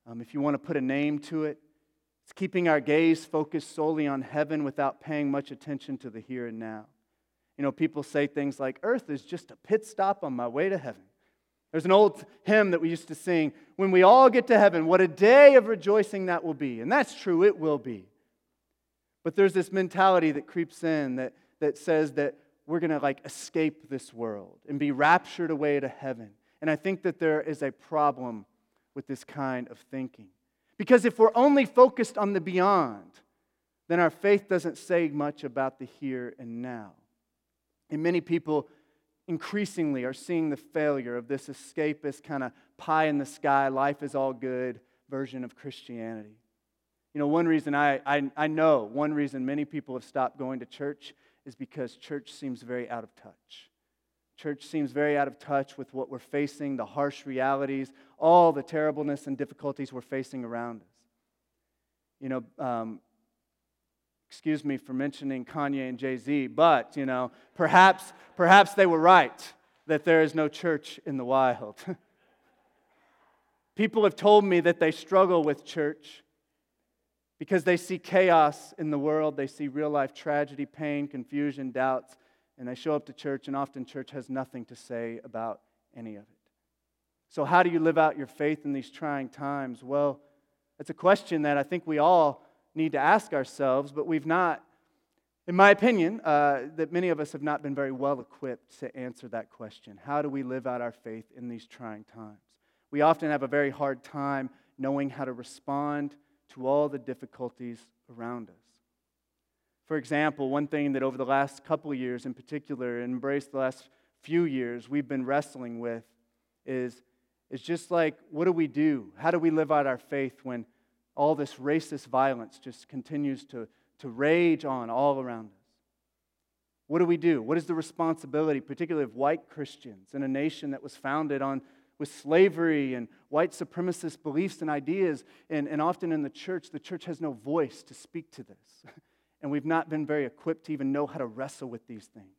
um, if you want to put a name to it. It's keeping our gaze focused solely on heaven without paying much attention to the here and now. You know, people say things like, Earth is just a pit stop on my way to heaven. There's an old hymn that we used to sing, When we all get to heaven, what a day of rejoicing that will be. And that's true, it will be. But there's this mentality that creeps in that, that says that we're going to like escape this world and be raptured away to heaven. And I think that there is a problem with this kind of thinking. Because if we're only focused on the beyond, then our faith doesn't say much about the here and now. And many people increasingly are seeing the failure of this escapist kind of pie in the sky, life is all good version of Christianity. You know, one reason I, I, I know, one reason many people have stopped going to church is because church seems very out of touch. Church seems very out of touch with what we're facing, the harsh realities, all the terribleness and difficulties we're facing around us. You know, um, excuse me for mentioning Kanye and Jay Z, but, you know, perhaps, perhaps they were right that there is no church in the wild. People have told me that they struggle with church because they see chaos in the world, they see real life tragedy, pain, confusion, doubts, and they show up to church, and often church has nothing to say about any of it. So, how do you live out your faith in these trying times? Well, it's a question that I think we all need to ask ourselves, but we've not, in my opinion, uh, that many of us have not been very well equipped to answer that question. How do we live out our faith in these trying times? We often have a very hard time knowing how to respond to all the difficulties around us. For example, one thing that over the last couple years in particular, and embraced the last few years, we've been wrestling with is, is just like, what do we do? How do we live out our faith when all this racist violence just continues to, to rage on all around us? What do we do? What is the responsibility, particularly of white Christians in a nation that was founded on with slavery and white supremacist beliefs and ideas, and, and often in the church, the church has no voice to speak to this. and we've not been very equipped to even know how to wrestle with these things.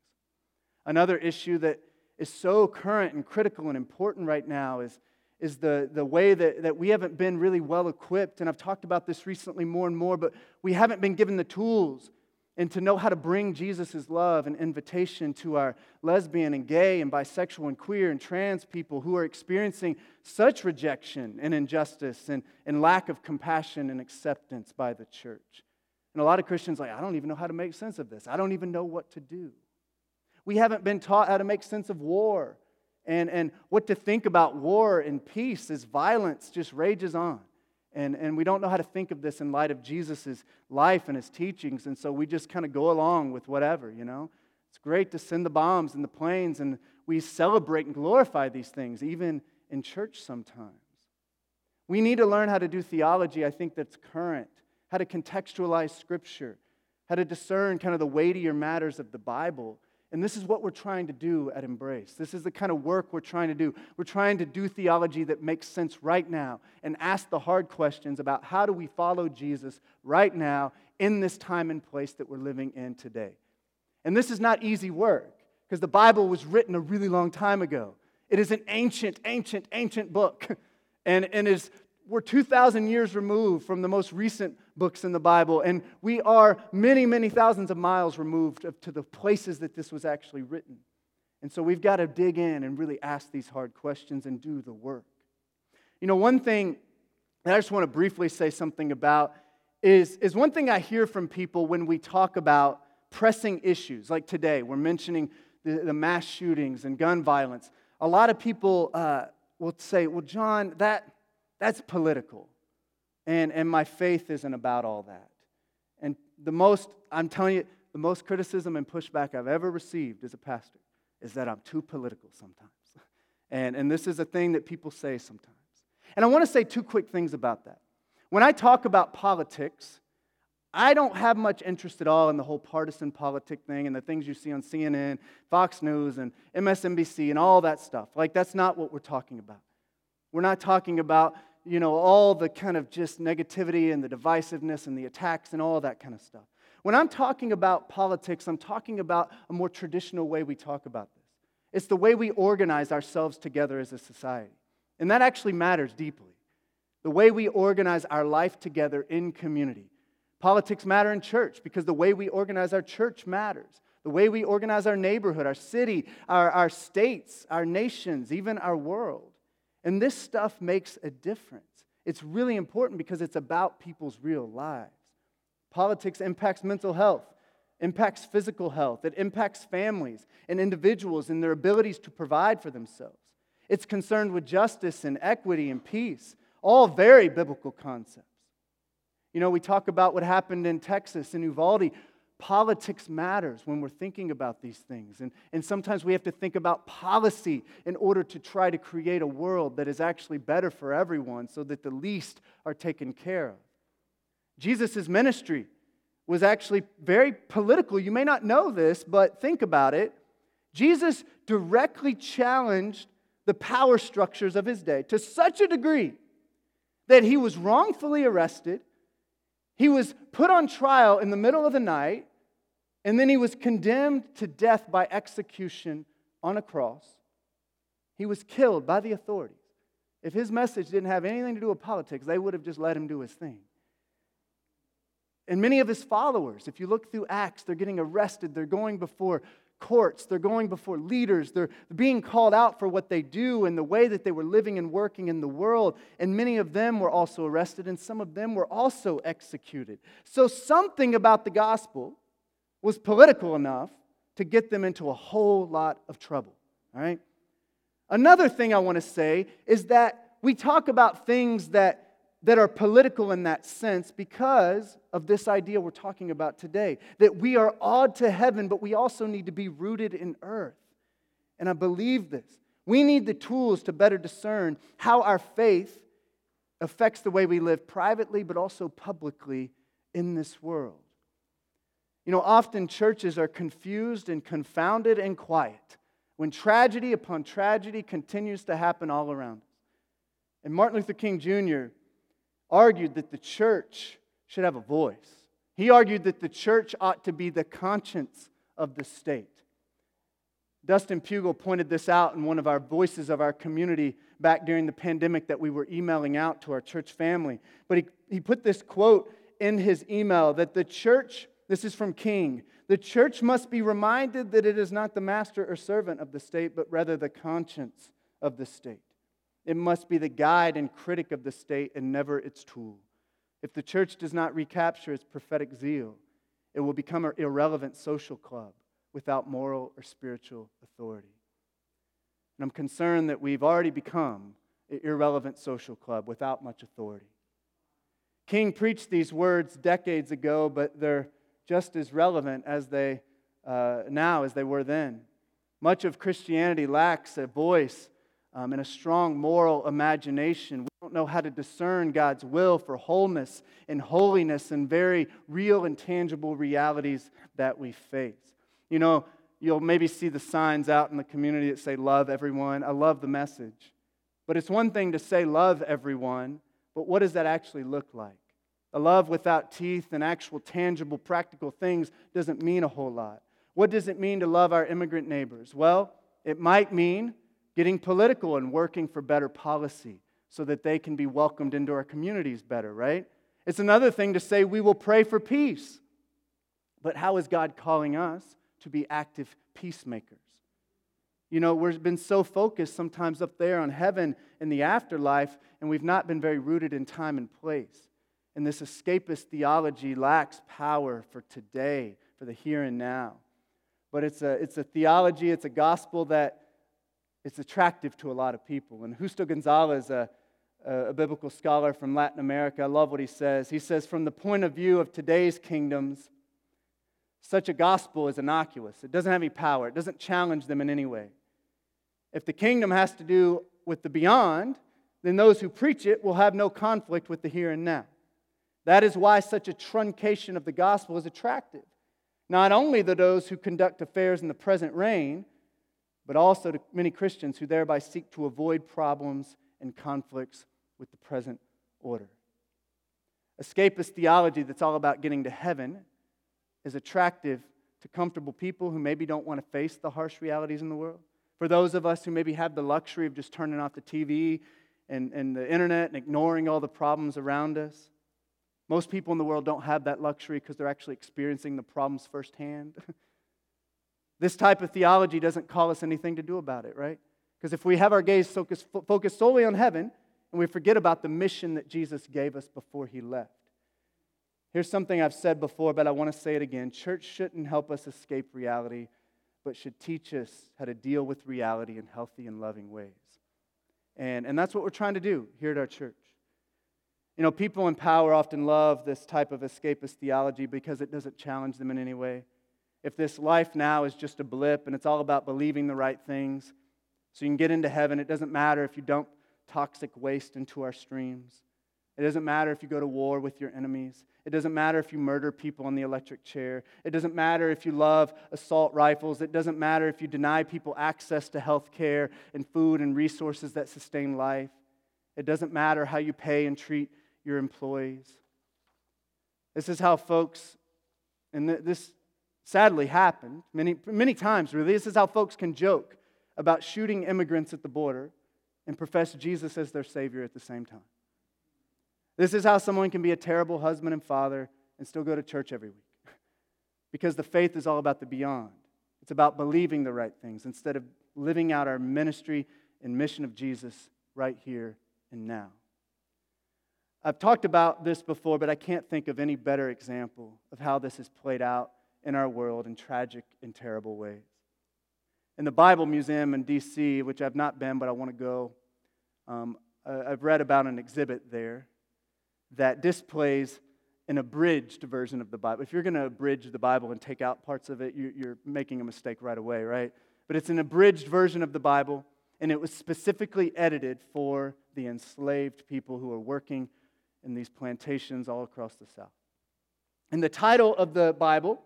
Another issue that is so current and critical and important right now is, is the, the way that, that we haven't been really well equipped. And I've talked about this recently more and more, but we haven't been given the tools and to know how to bring Jesus' love and invitation to our lesbian and gay and bisexual and queer and trans people who are experiencing such rejection and injustice and, and lack of compassion and acceptance by the church. And a lot of Christians like, I don't even know how to make sense of this. I don't even know what to do. We haven't been taught how to make sense of war and, and what to think about war and peace as violence just rages on. And, and we don't know how to think of this in light of Jesus' life and his teachings. And so we just kind of go along with whatever, you know? It's great to send the bombs and the planes, and we celebrate and glorify these things, even in church sometimes. We need to learn how to do theology, I think, that's current, how to contextualize Scripture, how to discern kind of the weightier matters of the Bible. And this is what we're trying to do at Embrace. This is the kind of work we're trying to do. We're trying to do theology that makes sense right now and ask the hard questions about how do we follow Jesus right now in this time and place that we're living in today. And this is not easy work because the Bible was written a really long time ago. It is an ancient, ancient, ancient book. And, and is, we're 2,000 years removed from the most recent books in the Bible. And we are many, many thousands of miles removed to the places that this was actually written. And so we've got to dig in and really ask these hard questions and do the work. You know, one thing that I just want to briefly say something about is, is one thing I hear from people when we talk about pressing issues, like today, we're mentioning the, the mass shootings and gun violence. A lot of people uh, will say, well, John, that, that's political. And, and my faith isn't about all that. And the most, I'm telling you, the most criticism and pushback I've ever received as a pastor is that I'm too political sometimes. And, and this is a thing that people say sometimes. And I want to say two quick things about that. When I talk about politics, I don't have much interest at all in the whole partisan politic thing and the things you see on CNN, Fox News, and MSNBC and all that stuff. Like, that's not what we're talking about. We're not talking about, you know, all the kind of just negativity and the divisiveness and the attacks and all that kind of stuff. When I'm talking about politics, I'm talking about a more traditional way we talk about this. It's the way we organize ourselves together as a society. And that actually matters deeply. The way we organize our life together in community. Politics matter in church because the way we organize our church matters. The way we organize our neighborhood, our city, our, our states, our nations, even our world. And this stuff makes a difference. It's really important because it's about people's real lives. Politics impacts mental health, impacts physical health, it impacts families and individuals and their abilities to provide for themselves. It's concerned with justice and equity and peace, all very biblical concepts. You know, we talk about what happened in Texas in Uvalde. Politics matters when we're thinking about these things. And, and sometimes we have to think about policy in order to try to create a world that is actually better for everyone so that the least are taken care of. Jesus' ministry was actually very political. You may not know this, but think about it. Jesus directly challenged the power structures of his day to such a degree that he was wrongfully arrested he was put on trial in the middle of the night, and then he was condemned to death by execution on a cross. He was killed by the authorities. If his message didn't have anything to do with politics, they would have just let him do his thing. And many of his followers, if you look through Acts, they're getting arrested, they're going before courts, they're going before leaders, they're being called out for what they do and the way that they were living and working in the world. And many of them were also arrested, and some of them were also executed. So, something about the gospel was political enough to get them into a whole lot of trouble. All right? Another thing I want to say is that we talk about things that that are political in that sense because of this idea we're talking about today that we are awed to heaven, but we also need to be rooted in earth. And I believe this. We need the tools to better discern how our faith affects the way we live privately, but also publicly in this world. You know, often churches are confused and confounded and quiet when tragedy upon tragedy continues to happen all around us. And Martin Luther King Jr argued that the church should have a voice. He argued that the church ought to be the conscience of the state. Dustin Pugel pointed this out in one of our voices of our community back during the pandemic that we were emailing out to our church family. But he, he put this quote in his email that the church, this is from King, the church must be reminded that it is not the master or servant of the state, but rather the conscience of the state. It must be the guide and critic of the state and never its tool. If the church does not recapture its prophetic zeal, it will become an irrelevant social club without moral or spiritual authority. And I'm concerned that we've already become an irrelevant social club without much authority. King preached these words decades ago, but they're just as relevant as they uh, now as they were then. Much of Christianity lacks a voice um, and a strong moral imagination. We don't know how to discern God's will for wholeness and holiness and very real and tangible realities that we face. You know, you'll maybe see the signs out in the community that say, Love everyone. I love the message. But it's one thing to say, Love everyone, but what does that actually look like? A love without teeth and actual tangible, practical things doesn't mean a whole lot. What does it mean to love our immigrant neighbors? Well, it might mean getting political and working for better policy so that they can be welcomed into our communities better, right? It's another thing to say we will pray for peace. But how is God calling us to be active peacemakers? You know, we've been so focused sometimes up there on heaven and the afterlife, and we've not been very rooted in time and place. And this escapist theology lacks power for today, for the here and now. But it's a, it's a theology, it's a gospel that it's attractive to a lot of people. And Justo Gonzalez, a, a biblical scholar from Latin America, I love what he says. He says, from the point of view of today's kingdoms, such a gospel is innocuous. It doesn't have any power, it doesn't challenge them in any way. If the kingdom has to do with the beyond, then those who preach it will have no conflict with the here and now. That is why such a truncation of the gospel is attractive. Not only to those who conduct affairs in the present reign, but also to many Christians who thereby seek to avoid problems and conflicts with the present order. Escapist theology that's all about getting to heaven is attractive to comfortable people who maybe don't want to face the harsh realities in the world. For those of us who maybe have the luxury of just turning off the TV and, and the internet and ignoring all the problems around us. Most people in the world don't have that luxury because they're actually experiencing the problems firsthand. This type of theology doesn't call us anything to do about it, right? Because if we have our gaze focused, solely on heaven and we forget about the mission that Jesus gave us before he left. Here's something I've said before, but I want to say it again. Church shouldn't help us escape reality, but should teach us how to deal with reality in healthy and loving ways. And, and that's what we're trying to do here at our church. You know, people in power often love this type of escapist theology because it doesn't challenge them in any way if this life now is just a blip and it's all about believing the right things so you can get into heaven, it doesn't matter if you dump toxic waste into our streams. It doesn't matter if you go to war with your enemies. It doesn't matter if you murder people on the electric chair. It doesn't matter if you love assault rifles. It doesn't matter if you deny people access to health care and food and resources that sustain life. It doesn't matter how you pay and treat your employees. This is how folks, and this sadly happened many, many times, really. This is how folks can joke about shooting immigrants at the border and profess Jesus as their Savior at the same time. This is how someone can be a terrible husband and father and still go to church every week. because the faith is all about the beyond. It's about believing the right things instead of living out our ministry and mission of Jesus right here and now. I've talked about this before, but I can't think of any better example of how this has played out in our world in tragic and terrible ways. In the Bible Museum in D.C., which I've not been, but I want to go, um, I've read about an exhibit there that displays an abridged version of the Bible. If you're going to abridge the Bible and take out parts of it, you're making a mistake right away, right? But it's an abridged version of the Bible, and it was specifically edited for the enslaved people who are working in these plantations all across the South. And the title of the Bible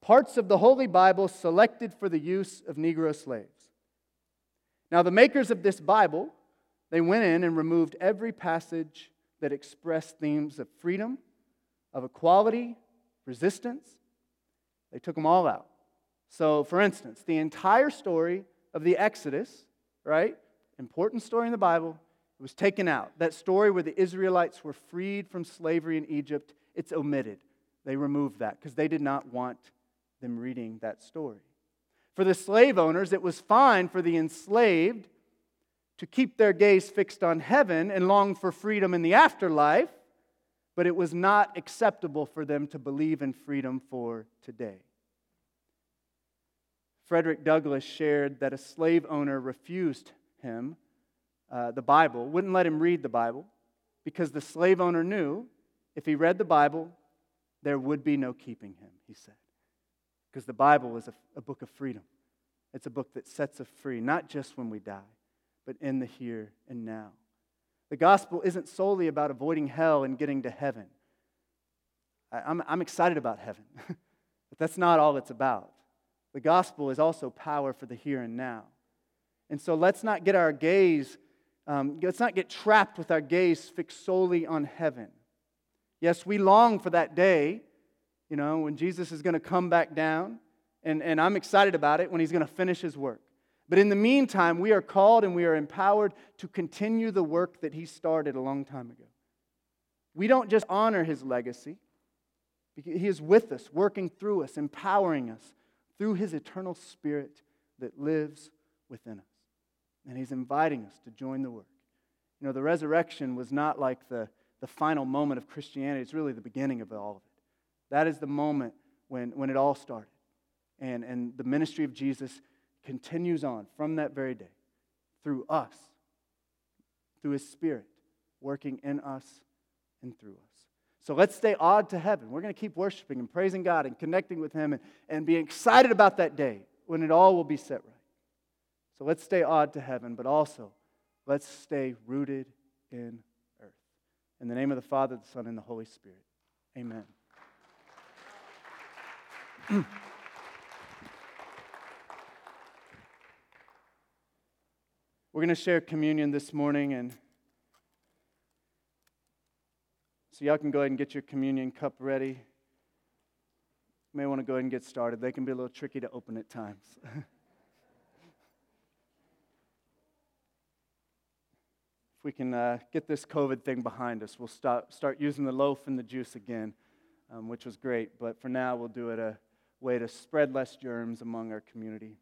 parts of the Holy Bible selected for the use of Negro slaves. Now, the makers of this Bible, they went in and removed every passage that expressed themes of freedom, of equality, resistance. They took them all out. So, for instance, the entire story of the Exodus, right? Important story in the Bible, it was taken out. That story where the Israelites were freed from slavery in Egypt, it's omitted. They removed that because they did not want them reading that story. For the slave owners, it was fine for the enslaved to keep their gaze fixed on heaven and long for freedom in the afterlife, but it was not acceptable for them to believe in freedom for today. Frederick Douglass shared that a slave owner refused him uh, the Bible, wouldn't let him read the Bible, because the slave owner knew if he read the Bible, there would be no keeping him, he said. Because the Bible is a, a book of freedom. It's a book that sets us free, not just when we die, but in the here and now. The gospel isn't solely about avoiding hell and getting to heaven. I, I'm, I'm excited about heaven, but that's not all it's about. The gospel is also power for the here and now. And so let's not get our gaze, um, let's not get trapped with our gaze fixed solely on heaven. Yes, we long for that day, you know, when Jesus is going to come back down, and, and I'm excited about it when he's going to finish his work. But in the meantime, we are called and we are empowered to continue the work that he started a long time ago. We don't just honor his legacy, he is with us, working through us, empowering us through his eternal spirit that lives within us. And he's inviting us to join the work. You know, the resurrection was not like the, the final moment of Christianity, it's really the beginning of all of it. That is the moment when, when it all started. And, and the ministry of Jesus continues on from that very day through us, through his spirit working in us and through us. So let's stay odd to heaven. We're going to keep worshiping and praising God and connecting with Him and, and be excited about that day when it all will be set right. So let's stay odd to heaven, but also let's stay rooted in earth. In the name of the Father, the Son, and the Holy Spirit. Amen. We're going to share communion this morning and So, y'all can go ahead and get your communion cup ready. You may want to go ahead and get started. They can be a little tricky to open at times. if we can uh, get this COVID thing behind us, we'll start, start using the loaf and the juice again, um, which was great. But for now, we'll do it a way to spread less germs among our community.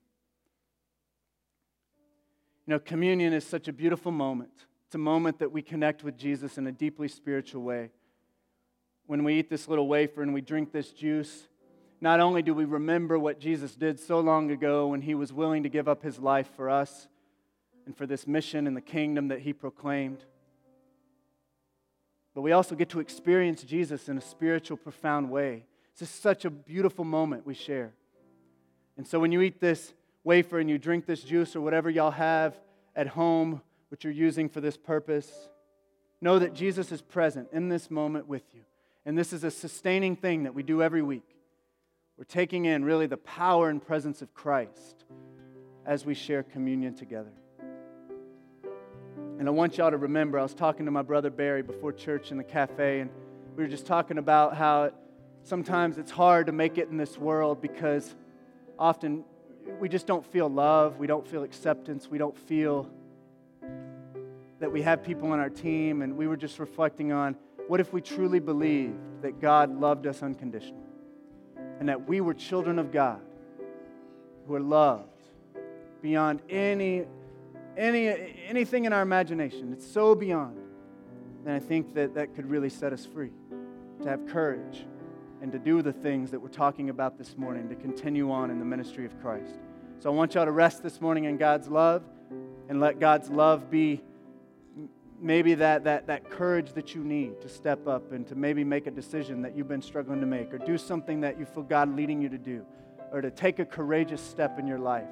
You know, communion is such a beautiful moment. It's a moment that we connect with Jesus in a deeply spiritual way when we eat this little wafer and we drink this juice, not only do we remember what Jesus did so long ago when he was willing to give up his life for us and for this mission and the kingdom that he proclaimed, but we also get to experience Jesus in a spiritual, profound way. It's just such a beautiful moment we share. And so when you eat this wafer and you drink this juice or whatever y'all have at home, which you're using for this purpose, know that Jesus is present in this moment with you. And this is a sustaining thing that we do every week. We're taking in really the power and presence of Christ as we share communion together. And I want y'all to remember, I was talking to my brother Barry before church in the cafe, and we were just talking about how sometimes it's hard to make it in this world because often we just don't feel love, we don't feel acceptance, we don't feel that we have people on our team. And we were just reflecting on what if we truly believed that God loved us unconditionally and that we were children of God who are loved beyond any, any, anything in our imagination? It's so beyond. And I think that that could really set us free to have courage and to do the things that we're talking about this morning, to continue on in the ministry of Christ. So I want y'all to rest this morning in God's love and let God's love be maybe that, that, that courage that you need to step up and to maybe make a decision that you've been struggling to make, or do something that you feel God leading you to do, or to take a courageous step in your life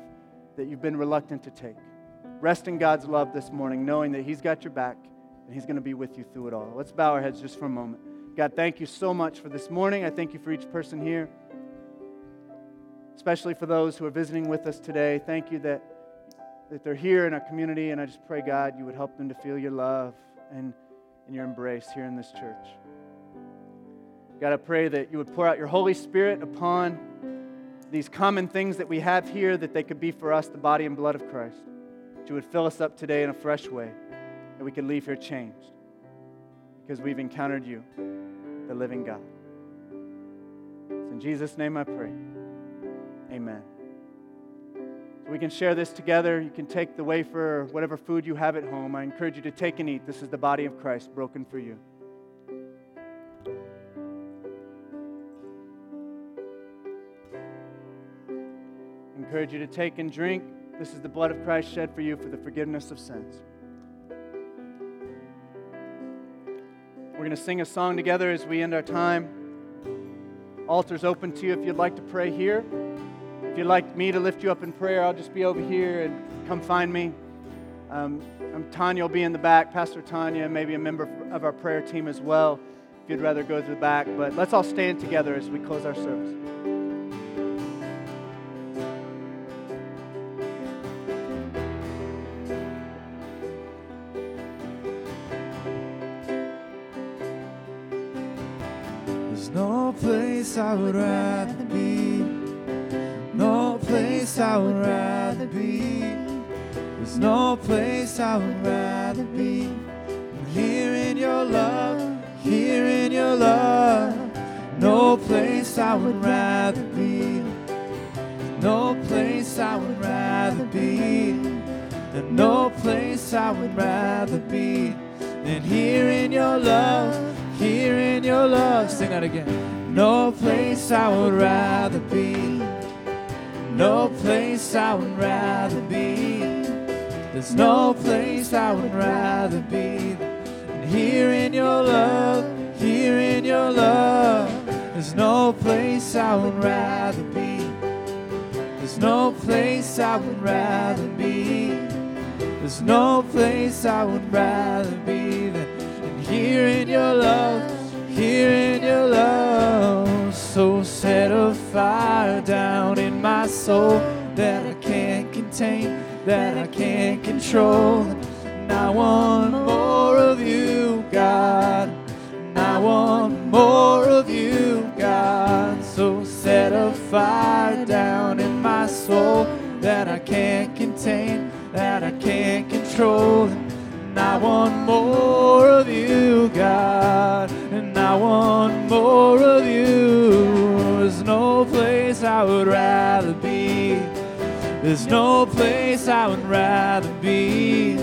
that you've been reluctant to take. Rest in God's love this morning, knowing that He's got your back and He's going to be with you through it all. Let's bow our heads just for a moment. God, thank you so much for this morning. I thank you for each person here, especially for those who are visiting with us today. Thank you that that they're here in our community, and I just pray, God, you would help them to feel your love and, and your embrace here in this church. God, I pray that you would pour out your Holy Spirit upon these common things that we have here, that they could be for us the body and blood of Christ. That you would fill us up today in a fresh way, that we could leave here changed because we've encountered you, the living God. It's in Jesus' name I pray. Amen. So we can share this together. You can take the wafer whatever food you have at home. I encourage you to take and eat. This is the body of Christ broken for you. And encourage you to take and drink. This is the blood of Christ shed for you for the forgiveness of sins. We're going to sing a song together as we end our time. Altar's open to you if you'd like to pray here. If you'd like me to lift you up in prayer, I'll just be over here and come find me. Um, Tanya will be in the back, Pastor Tanya, maybe a member of our prayer team as well, if you'd rather go to the back. But let's all stand together as we close our service. I would rather be. No place I would rather be. There's no place I would rather be. Here in your love, here in your love. No place I would rather be. No place I would rather be. No place I would rather be than here in your love, here in your love. Sing that again. No place I would rather be. No place I would rather be. There's no place I would rather be than here in your love, here in your love. There's no place I would rather be. There's no place I would rather be. There's no place I would rather be than, here in your love, here in your love. So set a fire down in my soul that I can't contain, that I can't control. And I want more of you, God. And I want more of you, God. So set a fire down in my soul that I can't contain, that I can't control. And I want more of you, God. I want more of you. There's no place I would rather be. There's no place I would rather be.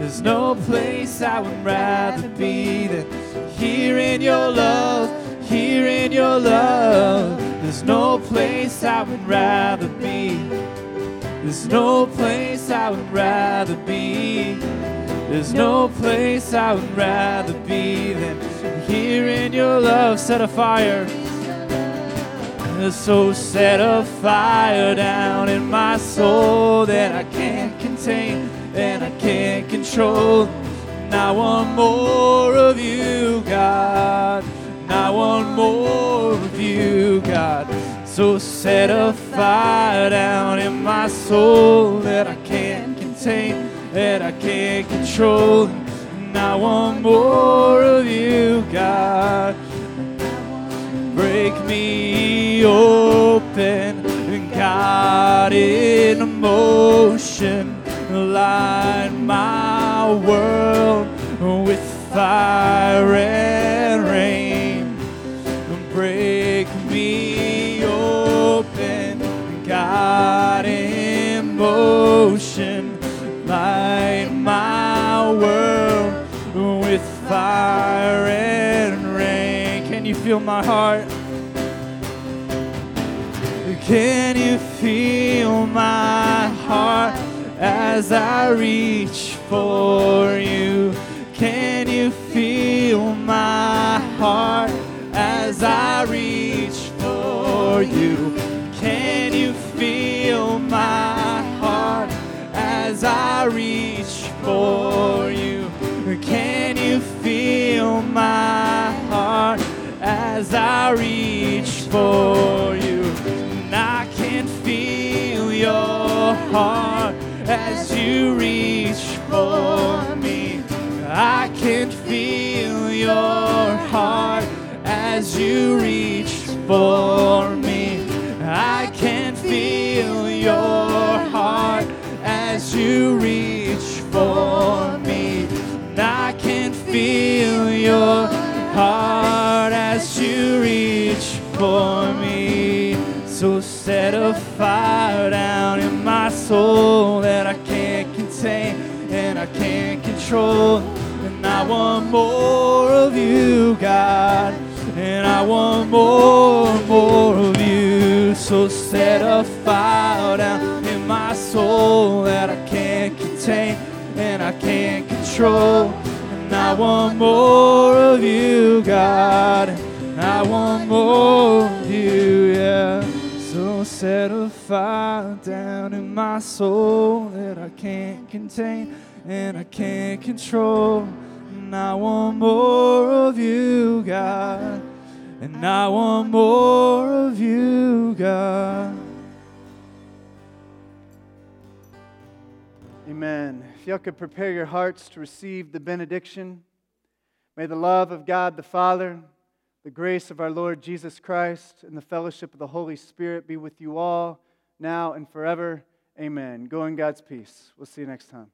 There's no place I would rather be than here in your love, here in your love. There's no place I would rather be. There's no place I would rather be. There's no place I would rather be than here in your love. Set a fire. So set a fire down in my soul that I can't contain and I can't control. Now want more of you, God. Now want more of you, God. So set a fire down in my soul that I can't contain, that I can't control. And I want more of you, God. Break me open, God in motion. Light my world with fire feel my heart? Can you feel my heart as I reach for you? Can you feel my heart as I reach for you? Can you feel my heart as I reach for you? As I reach for you? And I can feel your heart as you reach for me. I can feel your heart as you reach for me. I can feel your heart as you reach for me. I can feel your heart for me. So set a fire down in my soul that I can't contain and I can't control. And I want more of you, God. And I want more, more of you. So set a fire down in my soul that I can't contain and I can't control. And I want more of you, God. I want more of you, yeah. So set a fire down in my soul that I can't contain and I can't control. And I want more of you, God. And I want more of you, God. Amen. If y'all could prepare your hearts to receive the benediction, may the love of God the Father, the grace of our Lord Jesus Christ, and the fellowship of the Holy Spirit be with you all now and forever. Amen. Go in God's peace. We'll see you next time.